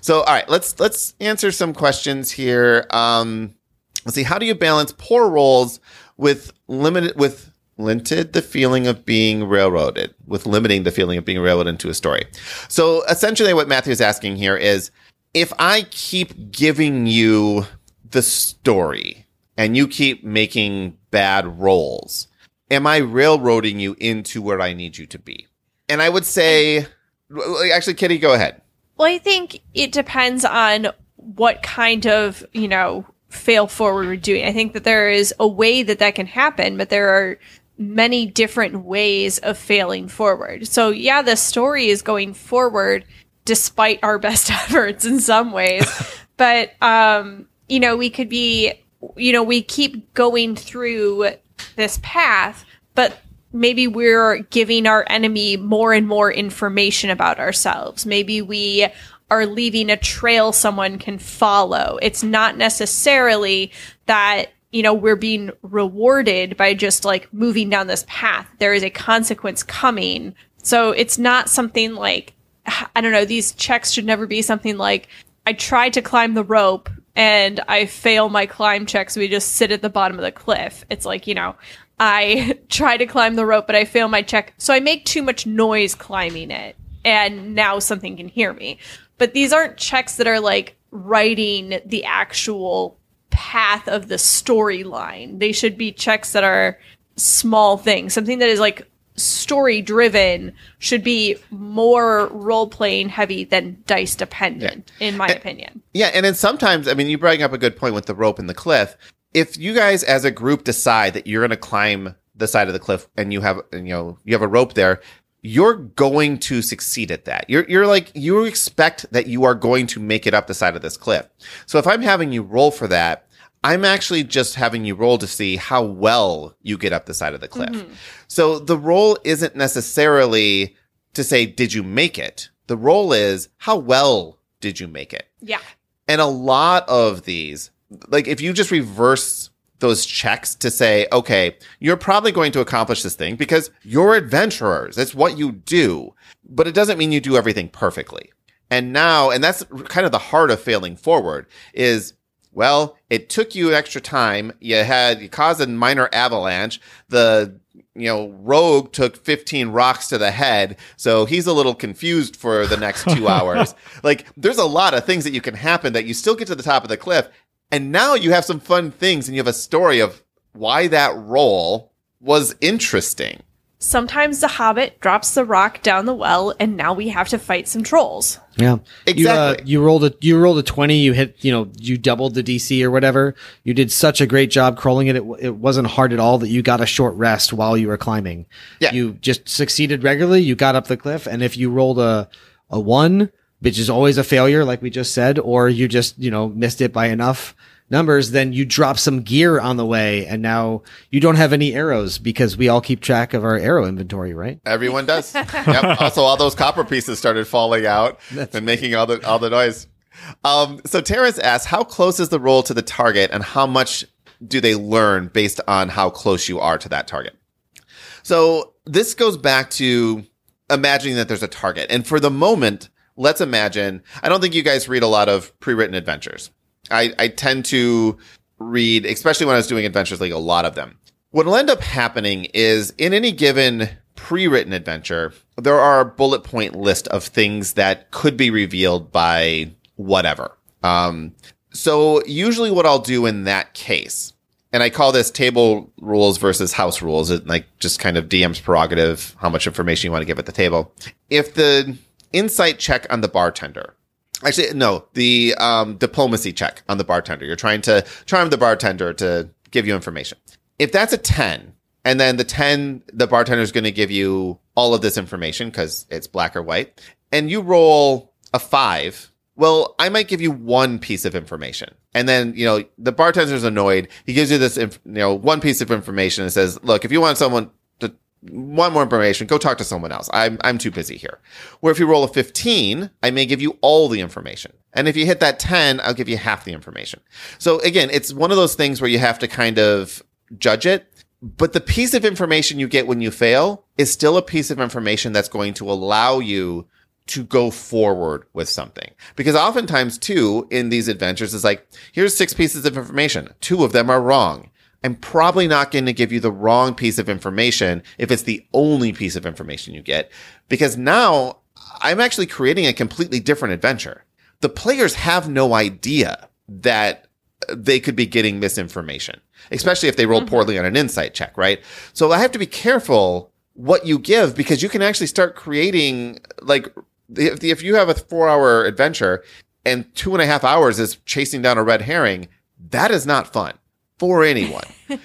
So, all right, let's let's answer some questions here. Um, let's see. How do you balance poor rolls with limited with limited the feeling of being railroaded with limiting the feeling of being railroaded into a story? So, essentially, what Matthew is asking here is if I keep giving you the story and you keep making bad rolls, am I railroading you into where I need you to be? And I would say, actually, Kitty, go ahead. Well, I think it depends on what kind of, you know, fail forward we're doing. I think that there is a way that that can happen, but there are many different ways of failing forward. So, yeah, the story is going forward despite our best (laughs) efforts in some ways. but, um, you know, we could be, you know, we keep going through this path, but maybe we're giving our enemy more and more information about ourselves. Maybe we are leaving a trail someone can follow. It's not necessarily that, you know, we're being rewarded by just like moving down this path. There is a consequence coming. So it's not something like, (sighs) I don't know, these checks should never be something like, I tried to climb the rope and I fail my climb check, so we just sit at the bottom of the cliff. It's like, you know, I (laughs) try to climb the rope, but I fail my check. So I make too much noise climbing it, and now something can hear me. But these aren't checks that are like writing the actual path of the storyline. They should be checks that are small things, something that is like story driven should be more role playing heavy than dice dependent, in my opinion. Yeah, and then sometimes, I mean, you bring up a good point with the rope and the cliff. If you guys as a group decide that you're going to climb the side of the cliff and you have, you know, you have a rope there, you're going to succeed at that. You're, you're like, you expect that you are going to make it up the side of this cliff. So if I'm having you roll for that, I'm actually just having you roll to see how well you get up the side of the cliff. Mm-hmm. So the roll isn't necessarily to say, did you make it? The roll is, how well did you make it? Yeah. And a lot of these, like if you just reverse those checks to say, okay, you're probably going to accomplish this thing because you're adventurers. It's what you do, but it doesn't mean you do everything perfectly. And now, and that's kind of the heart of failing forward is, well, it took you extra time. You had, you caused a minor avalanche. The, you know, rogue took 15 rocks to the head. So he's a little confused for the next two (laughs) hours. Like there's a lot of things that you can happen that you still get to the top of the cliff. And now you have some fun things and you have a story of why that roll was interesting. Sometimes the hobbit drops the rock down the well, and now we have to fight some trolls. Yeah, You, uh, Exactly. you rolled a you rolled a twenty. You hit you know you doubled the DC or whatever. You did such a great job crawling it. It, it wasn't hard at all that you got a short rest while you were climbing. Yeah. you just succeeded regularly. You got up the cliff, and if you rolled a a one, which is always a failure, like we just said, or you just you know missed it by enough numbers, then you drop some gear on the way, and now you don't have any arrows because we all keep track of our arrow inventory, right? Everyone does. (laughs) yep. Also, all those copper pieces started falling out (laughs) and making all the all the noise. Um, so Terrence asks, how close is the roll to the target, and how much do they learn based on how close you are to that target? So this goes back to imagining that there's a target, and for the moment, let's imagine. I don't think you guys read a lot of pre-written adventures. I, I tend to read, especially when I was doing Adventures League, a lot of them. What will end up happening is in any given pre-written adventure, there are a bullet point list of things that could be revealed by whatever. Um, so usually what I'll do in that case, and I call this table rules versus house rules, like just kind of DM's prerogative, how much information you want to give at the table. If the insight check on the bartender Actually, no, the um, diplomacy check on the bartender. You're trying to charm the bartender to give you information. If that's a 10, and then the 10, the bartender is going to give you all of this information because it's black or white, and you roll a five, well, I might give you one piece of information. And then, you know, the bartender's annoyed. He gives you this, you know, one piece of information and says, look, if you want someone want more information, go talk to someone else. I'm, I'm too busy here. Where if you roll a 15, I may give you all the information. And if you hit that 10, I'll give you half the information. So again, it's one of those things where you have to kind of judge it. But the piece of information you get when you fail is still a piece of information that's going to allow you to go forward with something. Because oftentimes too, in these adventures, it's like, here's six pieces of information. Two of them are wrong. I'm probably not going to give you the wrong piece of information if it's the only piece of information you get, because now I'm actually creating a completely different adventure. The players have no idea that they could be getting misinformation, especially if they roll mm-hmm. poorly on an insight check, right? So I have to be careful what you give because you can actually start creating like if, if you have a four hour adventure and two and a half hours is chasing down a red herring, that is not fun for anyone. (laughs)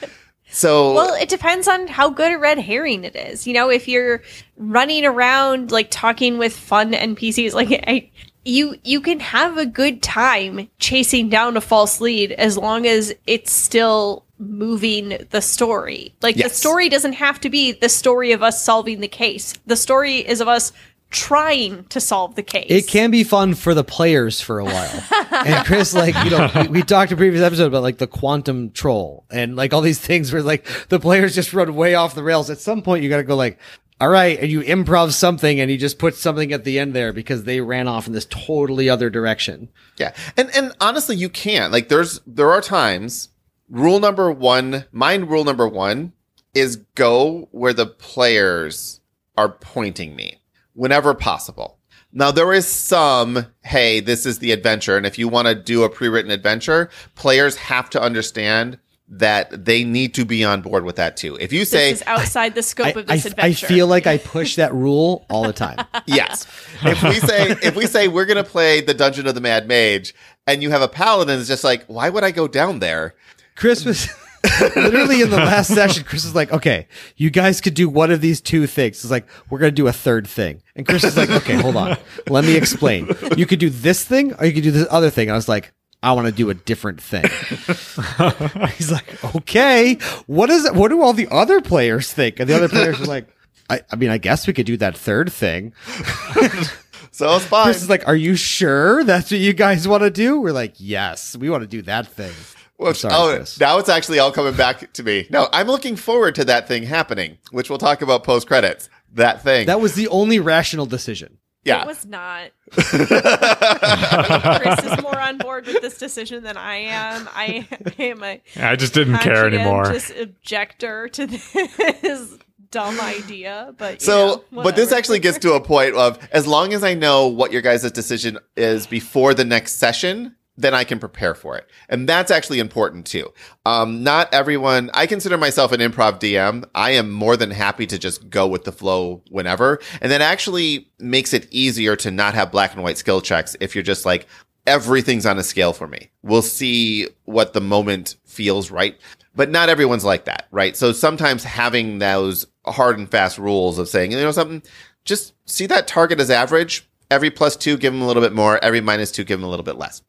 so Well, it depends on how good a red herring it is. You know, if you're running around like talking with fun NPCs, like I, you you can have a good time chasing down a false lead as long as it's still moving the story. Like the story doesn't have to be the story of us solving the case. The story is of us trying to solve the case. It can be fun for the players for a while. (laughs) and Chris, like, you know, we, we talked in a previous episode about like the quantum troll and like all these things where like the players just run way off the rails. At some point, you got to go like, all right, and you improv something and you just put something at the end there because they ran off in this totally other direction. Yeah. And and honestly, you can. Like there's there are times rule number 1, mind rule number 1 is go where the players are pointing me whenever possible. Now there is some, hey, this is the adventure and if you want to do a pre-written adventure, players have to understand that they need to be on board with that too. If you this say is outside the I, scope of I, this I adventure. feel like I push that rule all the time. (laughs) yes. If we say if we say we're gonna play the Dungeon of the Mad Mage, and you have a paladin, it's just like, why would I go down there? Chris was (laughs) literally in the (laughs) last session. Chris was like, "Okay, you guys could do one of these two things." It's like we're gonna do a third thing, and Chris is like, "Okay, hold on, let me explain. You could do this thing, or you could do this other thing." I was like. I want to do a different thing. (laughs) He's like, okay, what is it? What do all the other players think? And the other players are like, I, I mean, I guess we could do that third thing. (laughs) So it's fine. Chris is like, are you sure that's what you guys want to do? We're like, yes, we want to do that thing. Well, I'm sorry, oh, Chris. now it's actually all coming back to me. No, I'm looking forward to that thing happening, which we'll talk about post credits. That thing. That was the only rational decision. yeah. It was not. (laughs) Chris is more on board with this decision than I am. I, I am a I just didn't care anymore. Just objector to this dumb idea, but So, know, but this actually gets to a point of as long as I know what your guys' decision is before the next session, then I can prepare for it. And that's actually important too. Um, not everyone, I consider myself an improv DM. I am more than happy to just go with the flow whenever. And that actually makes it easier to not have black and white skill checks if you're just like, everything's on a scale for me. We'll see what the moment feels right. But not everyone's like that, right? So sometimes having those hard and fast rules of saying, you know something, just see that target as average. Every plus two, give them a little bit more. Every minus two, give them a little bit less.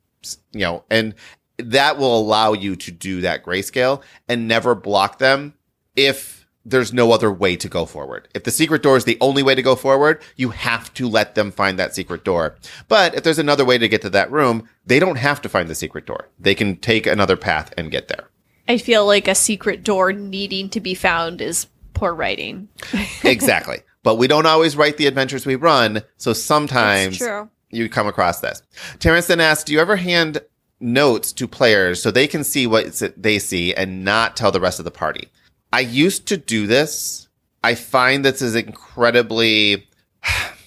You know, and that will allow you to do that grayscale and never block them if there's no other way to go forward. If the secret door is the only way to go forward, you have to let them find that secret door. But if there's another way to get to that room, they don't have to find the secret door. They can take another path and get there. I feel like a secret door needing to be found is poor writing. exactly. (laughs) But we don't always write the adventures we run, so sometimes That's true. You come across this. Terrence then asks, do you ever hand notes to players so they can see what they see and not tell the rest of the party? I used to do this. I find this is incredibly (sighs)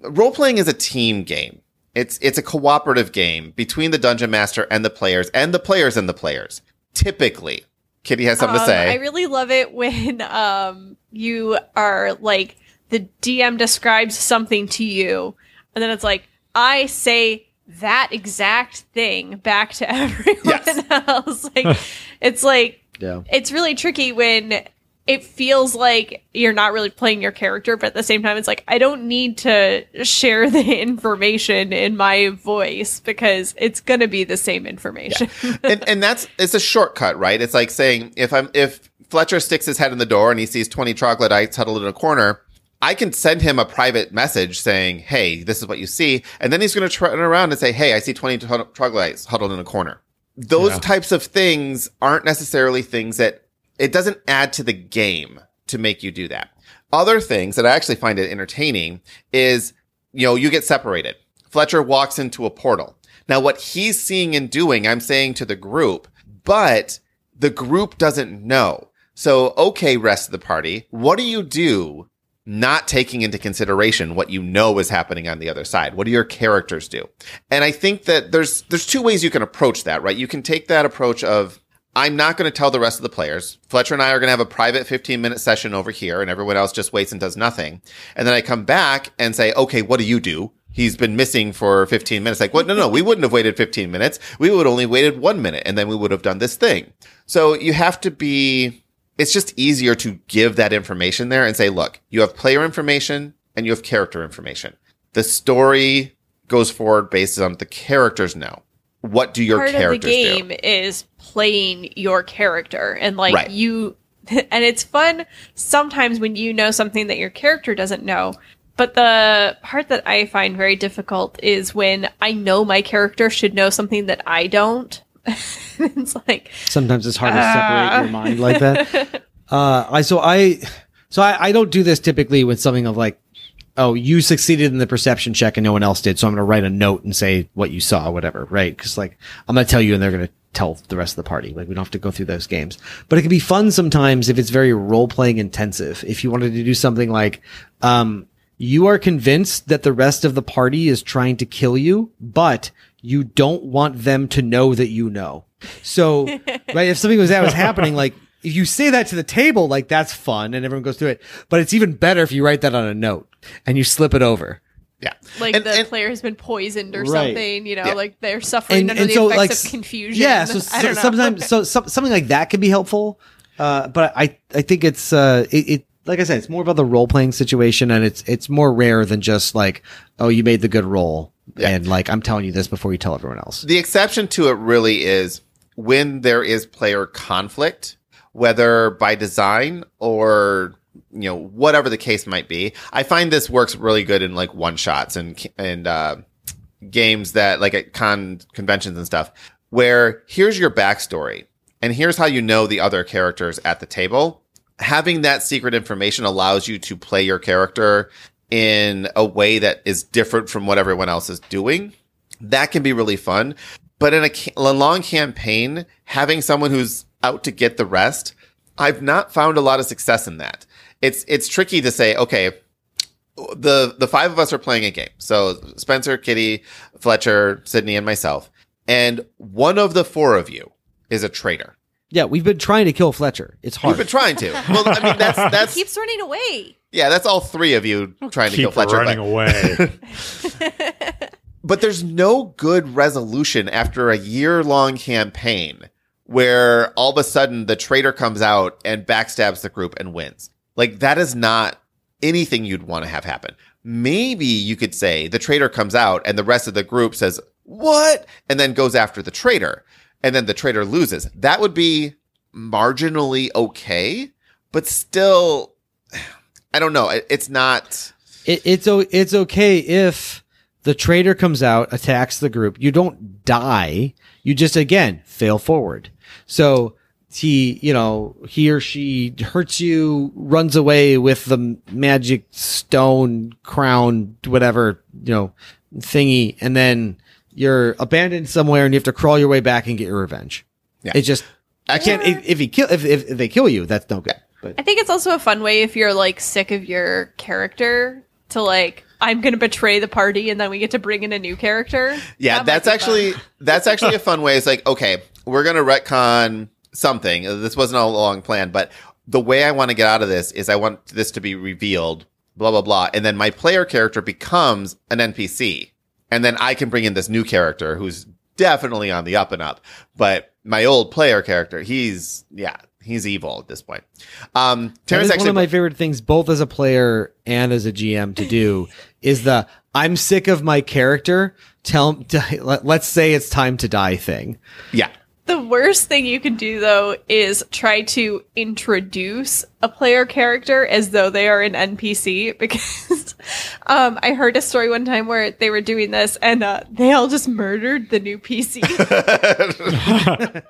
role playing is a team game. It's it's a cooperative game between the dungeon master and the players and the players and the players. Typically, Kitty has something to Um, say. I really love it when um you are like the DM describes something to you, and then it's like I say that exact thing back to (laughs) everyone Yes. else. Like (laughs) it's like Yeah. it's really tricky when it feels like you're not really playing your character, but at the same time, it's like I don't need to share the (laughs) information in my voice because it's gonna be the same information. and and that's it's a shortcut, right? It's like saying if I'm if Fletcher sticks his head in the door and he sees twenty troglodytes huddled in a corner, I can send him a private message saying, "Hey, this is what you see," and then he's going to turn around and say, "Hey, I see twenty tro- troglodytes huddled in a corner." Those Yeah. types of things aren't necessarily things that it doesn't add to the game to make you do that. Other things that I actually find it entertaining is you know, you get separated. Fletcher walks into a portal. Now, what he's seeing and doing, I'm saying to the group, but the group doesn't know. So, okay, rest of the party, what do you do not taking into consideration what you know is happening on the other side? What do your characters do? And I think that there's, there's two ways you can approach that, right? You can take that approach of, I'm not going to tell the rest of the players. Fletcher and I are going to have a private 15 minute session over here and everyone else just waits and does nothing. And then I come back and say, okay, what do you do? He's been missing for 15 minutes. Like, what? No, no, we wouldn't have waited 15 minutes. We would only waited one minute and then we would have done this thing. So you have to be, it's just easier to give that information there and say, look, you have player information and you have character information. The story goes forward based on the characters know. What do your part of the game do? is playing your character and like Right. you (laughs) and it's fun sometimes when you know something that your character doesn't know but the part that i find very difficult is when i know my character should know something that i don't (laughs) it's like Sometimes it's hard to separate your mind like that. (laughs) Uh, I so I so I, I don't do this typically with something of like, oh, you succeeded in the perception check and no one else did, so I'm going to write a note and say what you saw, whatever, right? Because like I'm to tell you, and they're going to tell the rest of the party. Like we don't have to go through those games, but it can be fun sometimes if it's very role playing intensive. If you wanted to do something like, um, you are convinced that the rest of the party is trying to kill you, but you don't want them to know that you know. So, (laughs) right, if something was that was happening, like if you say that to the table, like that's fun and everyone goes through it. But it's even better if you write that on a note and you slip it over. Yeah. like And- the and- player has been poisoned or Right. something you know Yeah. like they're suffering under the effects of confusion Yeah, so, (laughs) so sometimes (laughs) so, some something like that can be helpful. Uh, but I I think it's uh it, it like I said, it's more about the role playing situation, and it's it's more rare than just like oh you made the good roll, and like I'm telling you this before you tell everyone else. The exception to it really is when there is player conflict, whether by design or you know whatever the case might be. I find this works really good in like one shots and and uh, games that like at con conventions and stuff, where here's your backstory and here's how you know the other characters at the table. Having that secret information allows you to play your character in a way that is different from what everyone else is doing. That can be really fun. But in a, a long campaign, having someone who's out to get the rest, I've not found a lot of success in that. It's it's tricky to say, okay, the the five of us are playing a game. So Spencer, Kitty, Fletcher, Sydney, and myself. And one of the four of you is a traitor. Yeah, we've been trying to kill Fletcher. It's hard. We've been trying to. Well, I mean that's (laughs) that's keeps running away yeah, that's all three of you trying to kill Keep Fletcher. running but- away. (laughs) But there's no good resolution after a year long campaign where all of a sudden the traitor comes out and backstabs the group and wins. Like that is not anything you'd want to have happen. Maybe you could say the traitor comes out and the rest of the group says, what? And then goes after the traitor and then the traitor loses. That would be marginally okay, but still, I don't know. It- It's not. it, it's o- it's okay if the traitor comes out, attacks the group. You don't die. You just again fail forward. So he, you know, he or she hurts you, runs away with the magic stone crown, whatever, you know, thingy, and then you're abandoned somewhere and you have to crawl your way back and get your revenge. Yeah. It just I can't if, if he kill if, if if they kill you, that's no good. But I think it's also a fun way if you're like sick of your character to like I'm gonna betray the party and then we get to bring in a new character. Yeah, That that's actually fun. that's actually a fun way. It's like, okay, we're gonna retcon something. This wasn't a long plan, but the way I want to get out of this is I want this to be revealed, blah blah blah, and then my player character becomes an NPC, and then I can bring in this new character who's definitely on the up and up. But my old player character, he's yeah, he's evil at this point. Um, That Terrence is actually one of my favorite things, both as a player and as a GM, to do (laughs) is the "I'm sick of my character." Tell let, let's say it's time to die thing. yeah. The worst thing you can do though is try to introduce a player character as though they are an NPC (laughs) because um, I heard a story one time where they were doing this and uh, they all just murdered the new PC.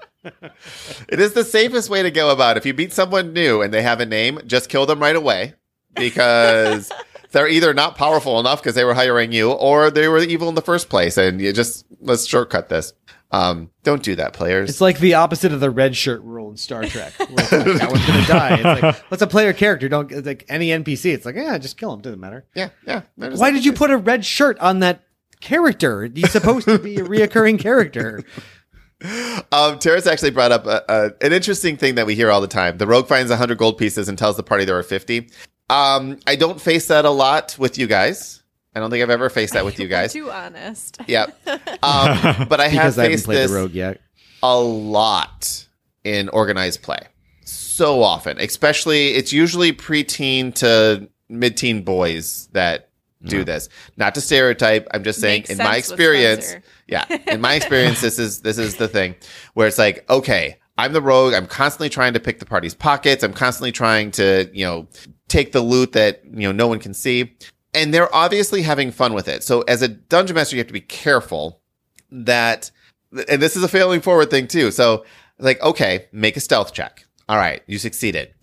(laughs) It is the safest way to go about. it. If you meet someone new and they have a name, just kill them right away because (laughs) they're either not powerful enough because they were hiring you, or they were evil in the first place, and you just let's shortcut this. Um, don't do that, players. It's like the opposite of the red shirt rule in Star Trek. Where it's like, that one's gonna die. It's like, (laughs) what's a player character? Don't it's like any NPC. It's like, yeah, just kill him. Doesn't matter. yeah, yeah. Why did you put a red shirt on that character? He's supposed to be a reoccurring character. (laughs) Um, Terrence actually brought up a, a, an interesting thing that we hear all the time. The rogue finds 100 gold pieces and tells the party there are 50. Um, I don't face that a lot with you guys. I don't think I've ever faced that with you (laughs) guys. Too honest. yeah. (laughs) Um, but I (laughs) have Because I haven't faced played this the rogue yet. a lot in organized play. So often, especially it's usually preteen to mid-teen boys that do this. Not to stereotype, I'm just saying Makes in my experience, Spencer. Yeah, in my experience this is this is the thing where it's like, okay, I'm the rogue, I'm constantly trying to pick the party's pockets, I'm constantly trying to, you know, take the loot that, you know, no one can see. And they're obviously having fun with it. So as a dungeon master, you have to be careful that and this is a failing forward thing too. So like, okay, make a stealth check. All right, you succeeded.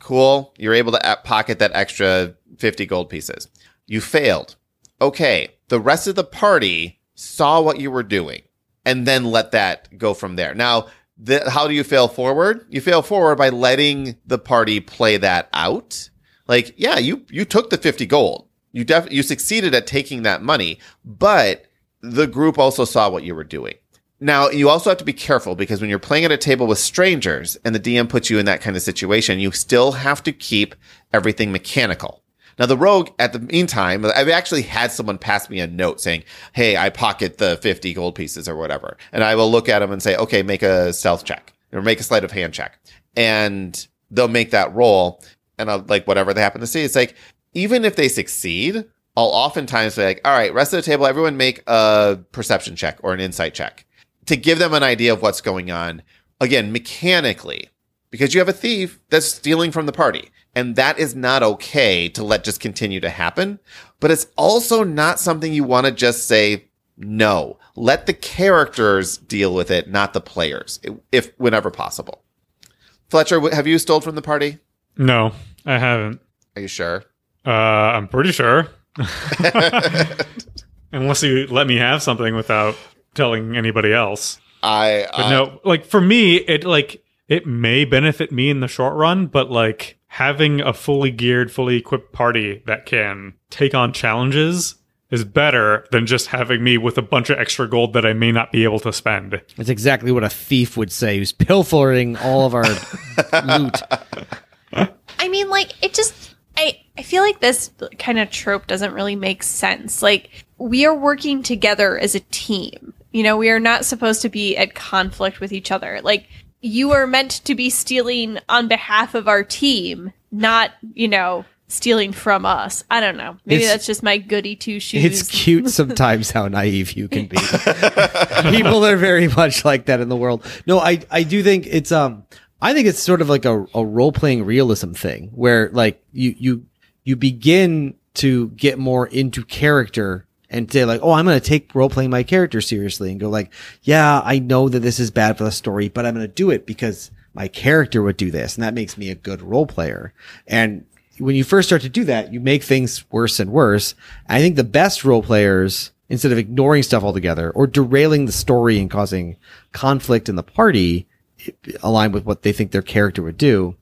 Cool. You're able to pocket that extra 50 gold pieces. You failed. Okay. The rest of the party saw what you were doing and then let that go from there. Now, the, how do you fail forward? You fail forward by letting the party play that out. Like, yeah, you, you took the 50 gold. You def, you succeeded at taking that money, but the group also saw what you were doing. Now, you also have to be careful because when you're playing at a table with strangers and the DM puts you in that kind of situation, you still have to keep everything mechanical. Now, the rogue, at the meantime, I've actually had someone pass me a note saying, Hey, I pocket the 50 gold pieces or whatever. And I will look at them and say, Okay, make a stealth check or make a sleight of hand check. And they'll make that roll. And I'll, like, whatever they happen to see, it's like, even if they succeed, I'll oftentimes be like, All right, rest of the table, everyone make a perception check or an insight check to give them an idea of what's going on. Again, mechanically, because you have a thief that's stealing from the party. And that is not okay to let just continue to happen. But it's also not something you want to just say, no. Let the characters deal with it, not the players, if whenever possible. Fletcher, have you stole from the party? No, I haven't. Are you sure? Uh, I'm pretty sure. (laughs) (laughs) Unless you let me have something without telling anybody else. I, But uh, no, like for me, it like it may benefit me in the short run, but like having a fully geared, fully equipped party that can take on challenges is better than just having me with a bunch of extra gold that I may not be able to spend. That's exactly what a thief would say who's pilfering all of our (laughs) loot. I mean, like it just I I feel like this kind of trope doesn't really make sense. Like we are working together as a team. You know, we are not supposed to be at conflict with each other. Like you are meant to be stealing on behalf of our team, not, you know, stealing from us. I don't know. Maybe It's- that's just my goody two shoes. It's cute sometimes how naive you can be. (laughs) People are very much like that in the world. No, I I do think it's um I think it's sort of like a, a role playing realism thing where like you you you begin to get more into character and say like, oh, I'm going to take role playing my character seriously and go like, yeah, I know that this is bad for the story, but I'm going to do it because my character would do this, and that makes me a good role player. And when you first start to do that, you make things worse and worse. I think the best role players, instead of ignoring stuff altogether or derailing the story and causing conflict in the party, align with what they think their character would do,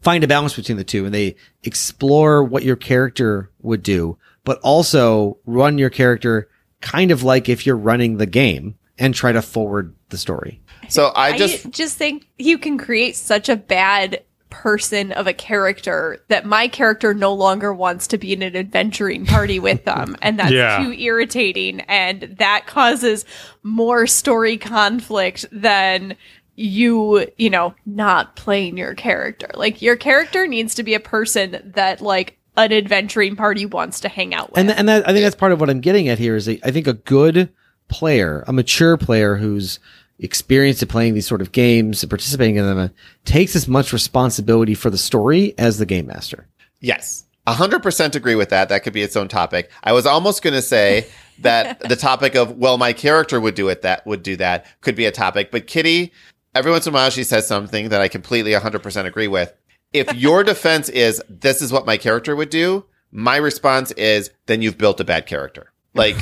find a balance between the two and they explore what your character would do, but also run your character kind of like if you're running the game and try to forward the story. So I just I just think you can create such a bad person of a character that my character no longer wants to be in an adventuring party with (laughs) them and that's Yeah. too irritating and that causes more story conflict than you you know not playing your character like your character needs to be a person that like an adventuring party wants to hang out with And, and that, I think that's part of what I'm getting at here is a, I think a good player, a mature player who's experienced at playing these sort of games and participating in them uh, takes as much responsibility for the story as the game master. Yes. A hundred percent agree with that. That could be its own topic. I was almost going to say (laughs) that the topic of, well, my character would do it, that would do that could be a topic, but Kitty, every once in a while she says something that I completely a hundred percent agree with. If your defense is, this is what my character would do, my response is then you've built a bad character. Like,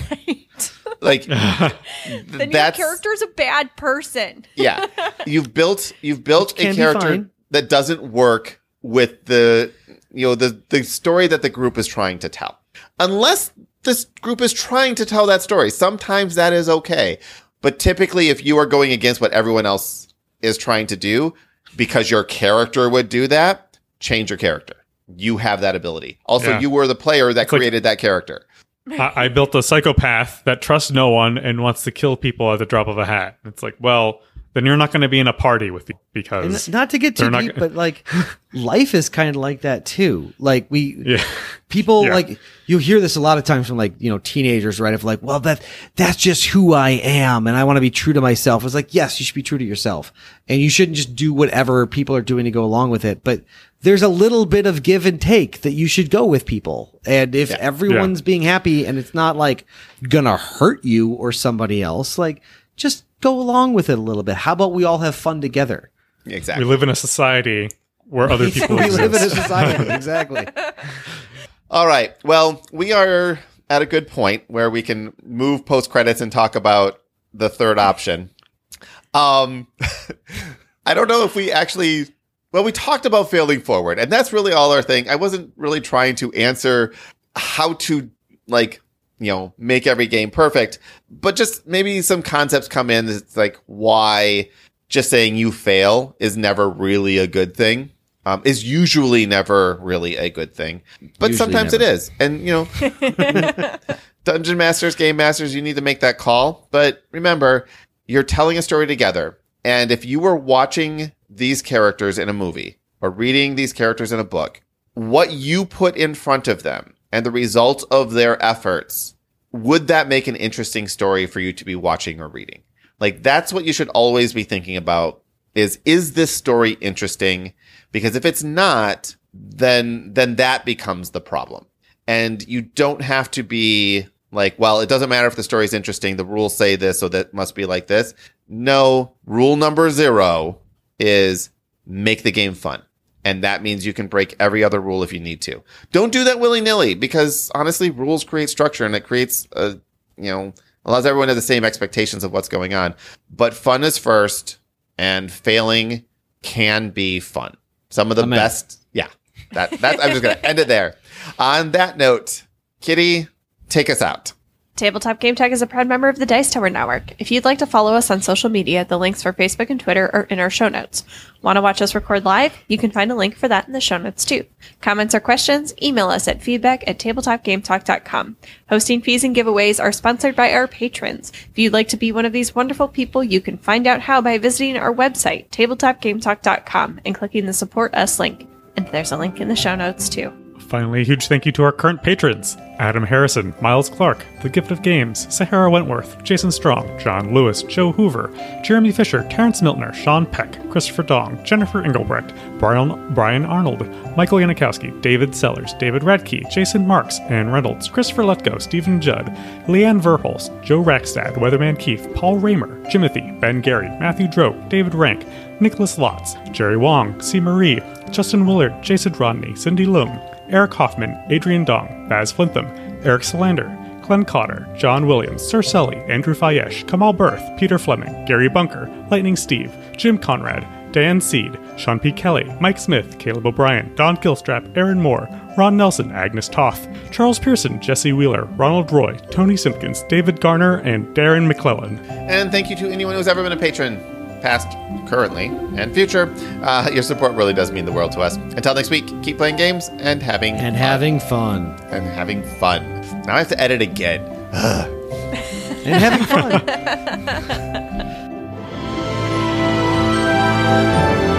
(laughs) like (laughs) Then your that's character's a bad person. yeah. You've built you've built a character that doesn't work with the you know the the story that the group is trying to tell. Unless this group is trying to tell that story. Sometimes that is okay. But typically if you are going against what everyone else is trying to do because your character would do that, change your character. You have that ability. Also, Yeah. you were the player that like- created that character. I, I built a psychopath that trusts no one and wants to kill people at the drop of a hat. It's like, well, then you're not going to be in a party with And because not to get too deep, but like (laughs) life is kind of like that too. Like we, yeah, people Yeah. like you hear this a lot of times from like you know teenagers right? Of like well that that's just who i am and i want to be true to myself. It's like yes you should be true to yourself and you shouldn't just do whatever people are doing to go along with it but there's a little bit of give and take that you should go with people and if everyone's being happy and it's not like gonna hurt you or somebody else like just go along with it a little bit how about we all have fun together Exactly. we live in a society where other (laughs) people we live in a society (laughs) exactly All right. Well, we are at a good point where we can move post credits and talk about the third option. Um, (laughs) I don't know if we actually. Well, we talked about failing forward, and that's really all our thing. I wasn't really trying to answer how to like you know make every game perfect, but just maybe some concepts come in. It's like why just saying you fail is never really a good thing. Um, is usually never really a good thing, but Usually sometimes never. it is. And you know, (laughs) dungeon masters, game masters, you need to make that call. But remember, you're telling a story together. And if you were watching these characters in a movie or reading these characters in a book, what you put in front of them and the result of their efforts, would that make an interesting story for you to be watching or reading? Like that's what you should always be thinking about is, is this story interesting? Because if it's not, then, then that becomes the problem. And you don't have to be like, well, it doesn't matter if the story is interesting. The rules say this, so that must be like this. No, rule number zero is make the game fun. And that means you can break every other rule if you need to. Don't do that willy nilly because honestly, rules create structure and it creates a, you know, allows everyone to have the same expectations of what's going on. But fun is first and failing can be fun. Some of the Amen. best. Yeah. That, that, I'm just going to end it there. On that note, Kitty, take us out. Tabletop Game Talk is a proud member of the Dice Tower Network. If you'd like to follow us on social media, the links for Facebook and Twitter are in our show notes. Want to watch us record live? You can find a link for that in the show notes too. Comments or questions? Email us at feedback at tabletopgametalk.com. Hosting fees and giveaways are sponsored by our patrons. If you'd like to be one of these wonderful people, you can find out how by visiting our website, tabletopgametalk.com, and clicking the Support Us link. And there's a link in the show notes too. Finally, a huge thank you to our current patrons Adam Harrison, Miles Clark, The Gift of Games, Sahara Wentworth, Jason Strong, John Lewis, Joe Hoover, Jeremy Fisher, Terrence Miltner, Sean Peck, Christopher Dong, Jennifer Engelbrecht, Brian, Brian Arnold, Michael Yanikowski, David Sellers, David Radke, Jason Marks, Ann Reynolds, Christopher Letko, Stephen Judd, Leanne Verholst, Joe Rackstad, Weatherman Keefe, Paul Raymer, Jimothy, Ben Gary, Matthew Droke, David Rank, Nicholas Lotz, Jerry Wong, C. Marie, Justin Willard, Jason Rodney, Cindy Loom, Eric Hoffman, Adrian Dong, Baz Flintham, Eric Solander, Glenn Cotter, John Williams, Sir Sully, Andrew Fayesh, Kamal Berth, Peter Fleming, Gary Bunker, Lightning Steve, Jim Conrad, Dan Seed, Sean P. Kelly, Mike Smith, Caleb O'Brien, Don Gilstrap, Aaron Moore, Ron Nelson, Agnes Toth, Charles Pearson, Jesse Wheeler, Ronald Roy, Tony Simpkins, David Garner, and Darren McClellan. And thank you to anyone who's ever been a patron, past, currently, and future. Uh, your support really does mean the world to us. Until next week, keep playing games and having and fun. having fun and having fun. Now I have to edit again. and having fun (laughs)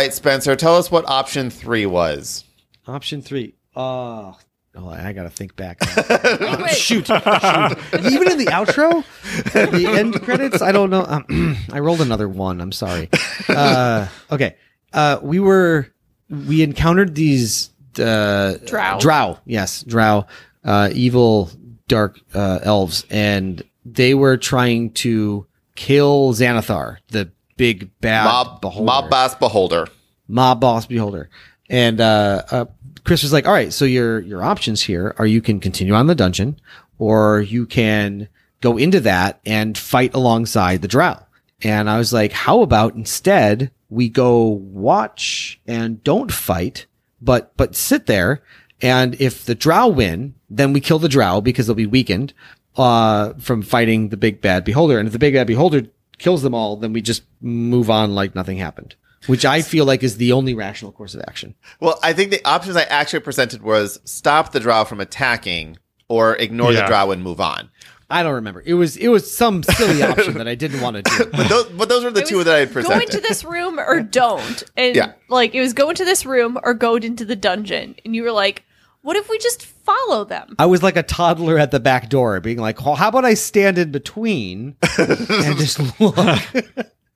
right, Spencer, tell us what option three was. Option three. Uh, oh, I gotta think back. Uh, (laughs) shoot, shoot. Even in the outro, the end credits, I don't know. Um, (clears throat) I rolled another one. I'm sorry. Uh, okay. Uh, we were we encountered these uh, Drow. Drow, yes, Drow, uh, evil dark uh, elves, and they were trying to kill Xanathar, the big bad Mob, beholder. mob boss beholder. mob boss beholder and uh, uh chris was like all right so your your options here are you can continue on the dungeon or you can go into that and fight alongside the drow and i was like how about instead we go watch and don't fight but but sit there and if the drow win then we kill the drow because they'll be weakened uh from fighting the big bad beholder and if the big bad beholder kills them all then we just move on like nothing happened which I feel like is the only rational course of action. Well, I think the options I actually presented was stop the drow from attacking or ignore the Yeah. drow and move on. I don't remember. It was it was some silly (laughs) option that I didn't want to do. But those, but those were the It two was that I had presented. Go into this room or don't. And Yeah. like it was go into this room or go into the dungeon. And you were like, what if we just follow them? I was like a toddler at the back door, being like, well, "How about I stand in between (laughs) and just look?"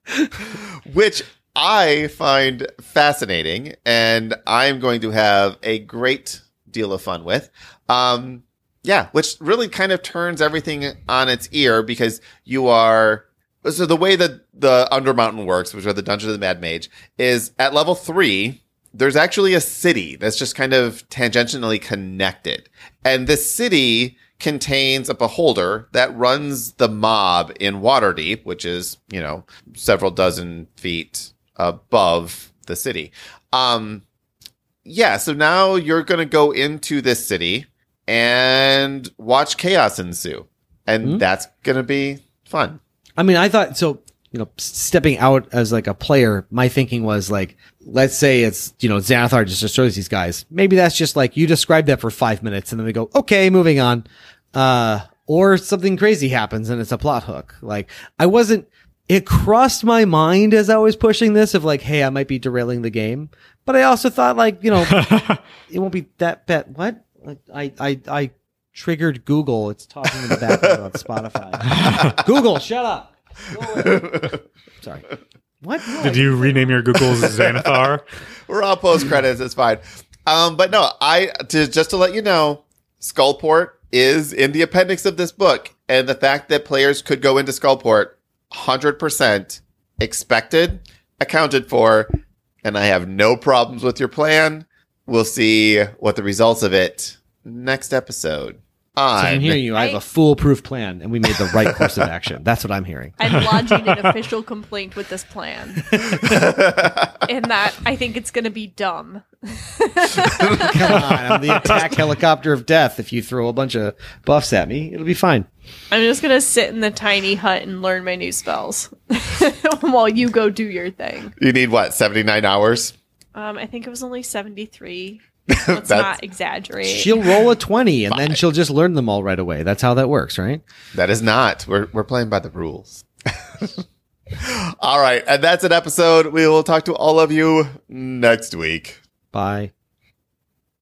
(laughs) which I find fascinating, and I'm going to have a great deal of fun with. Um, yeah, which really kind of turns everything on its ear because you are. So the way that the Undermountain works, which are the Dungeon of the Mad Mage, is at level three. There's actually a city that's just kind of tangentially connected, and this city contains a beholder that runs the mob in Waterdeep, which is you know several dozen feet above the city. Um, yeah, so now you're going to go into this city and watch chaos ensue. And Hmm. that's going to be fun. I mean, I thought so. You know, stepping out as like a player, my thinking was like, let's say it's you know Xanathar just destroys these guys. Maybe that's just like you describe that for five minutes and then we go, okay, moving on. Uh, or something crazy happens and it's a plot hook. Like I wasn't. It crossed my mind as I was pushing this of like, hey, I might be derailing the game. But I also thought like, you know, (laughs) it won't be that bad. What? Like, I I I triggered Google. It's talking in the background on Spotify. (laughs) Google, shut up. Go away. Sorry. What? No, Did you rename your Google's Xanathar? (laughs) We're all post credits. It's fine. Um, but no, I to just to let you know, Skullport is in the appendix of this book, and the fact that players could go into Skullport, hundred percent expected, accounted for, and I have no problems with your plan. We'll see what the results of it next episode. So I'm hearing you. I have a foolproof plan, and we made the right course of action. That's what I'm hearing. I'm (laughs) lodging an official complaint with this plan. (laughs) In that I think it's gonna be dumb. Come on, I'm the (laughs) attack helicopter of death. If you throw a bunch of buffs at me, it'll be fine. I'm just gonna sit in the tiny hut and learn my new spells while you go do your thing. you need what seventy nine hours. Um, I think it was only 73. (laughs) Let's That's- not exaggerate. She'll roll a twenty, and then she'll just learn them all right away. That's how that works, right? That is not. We're we're playing by the rules. (laughs) all right, and that's an episode. We will talk to all of you next week. Bye.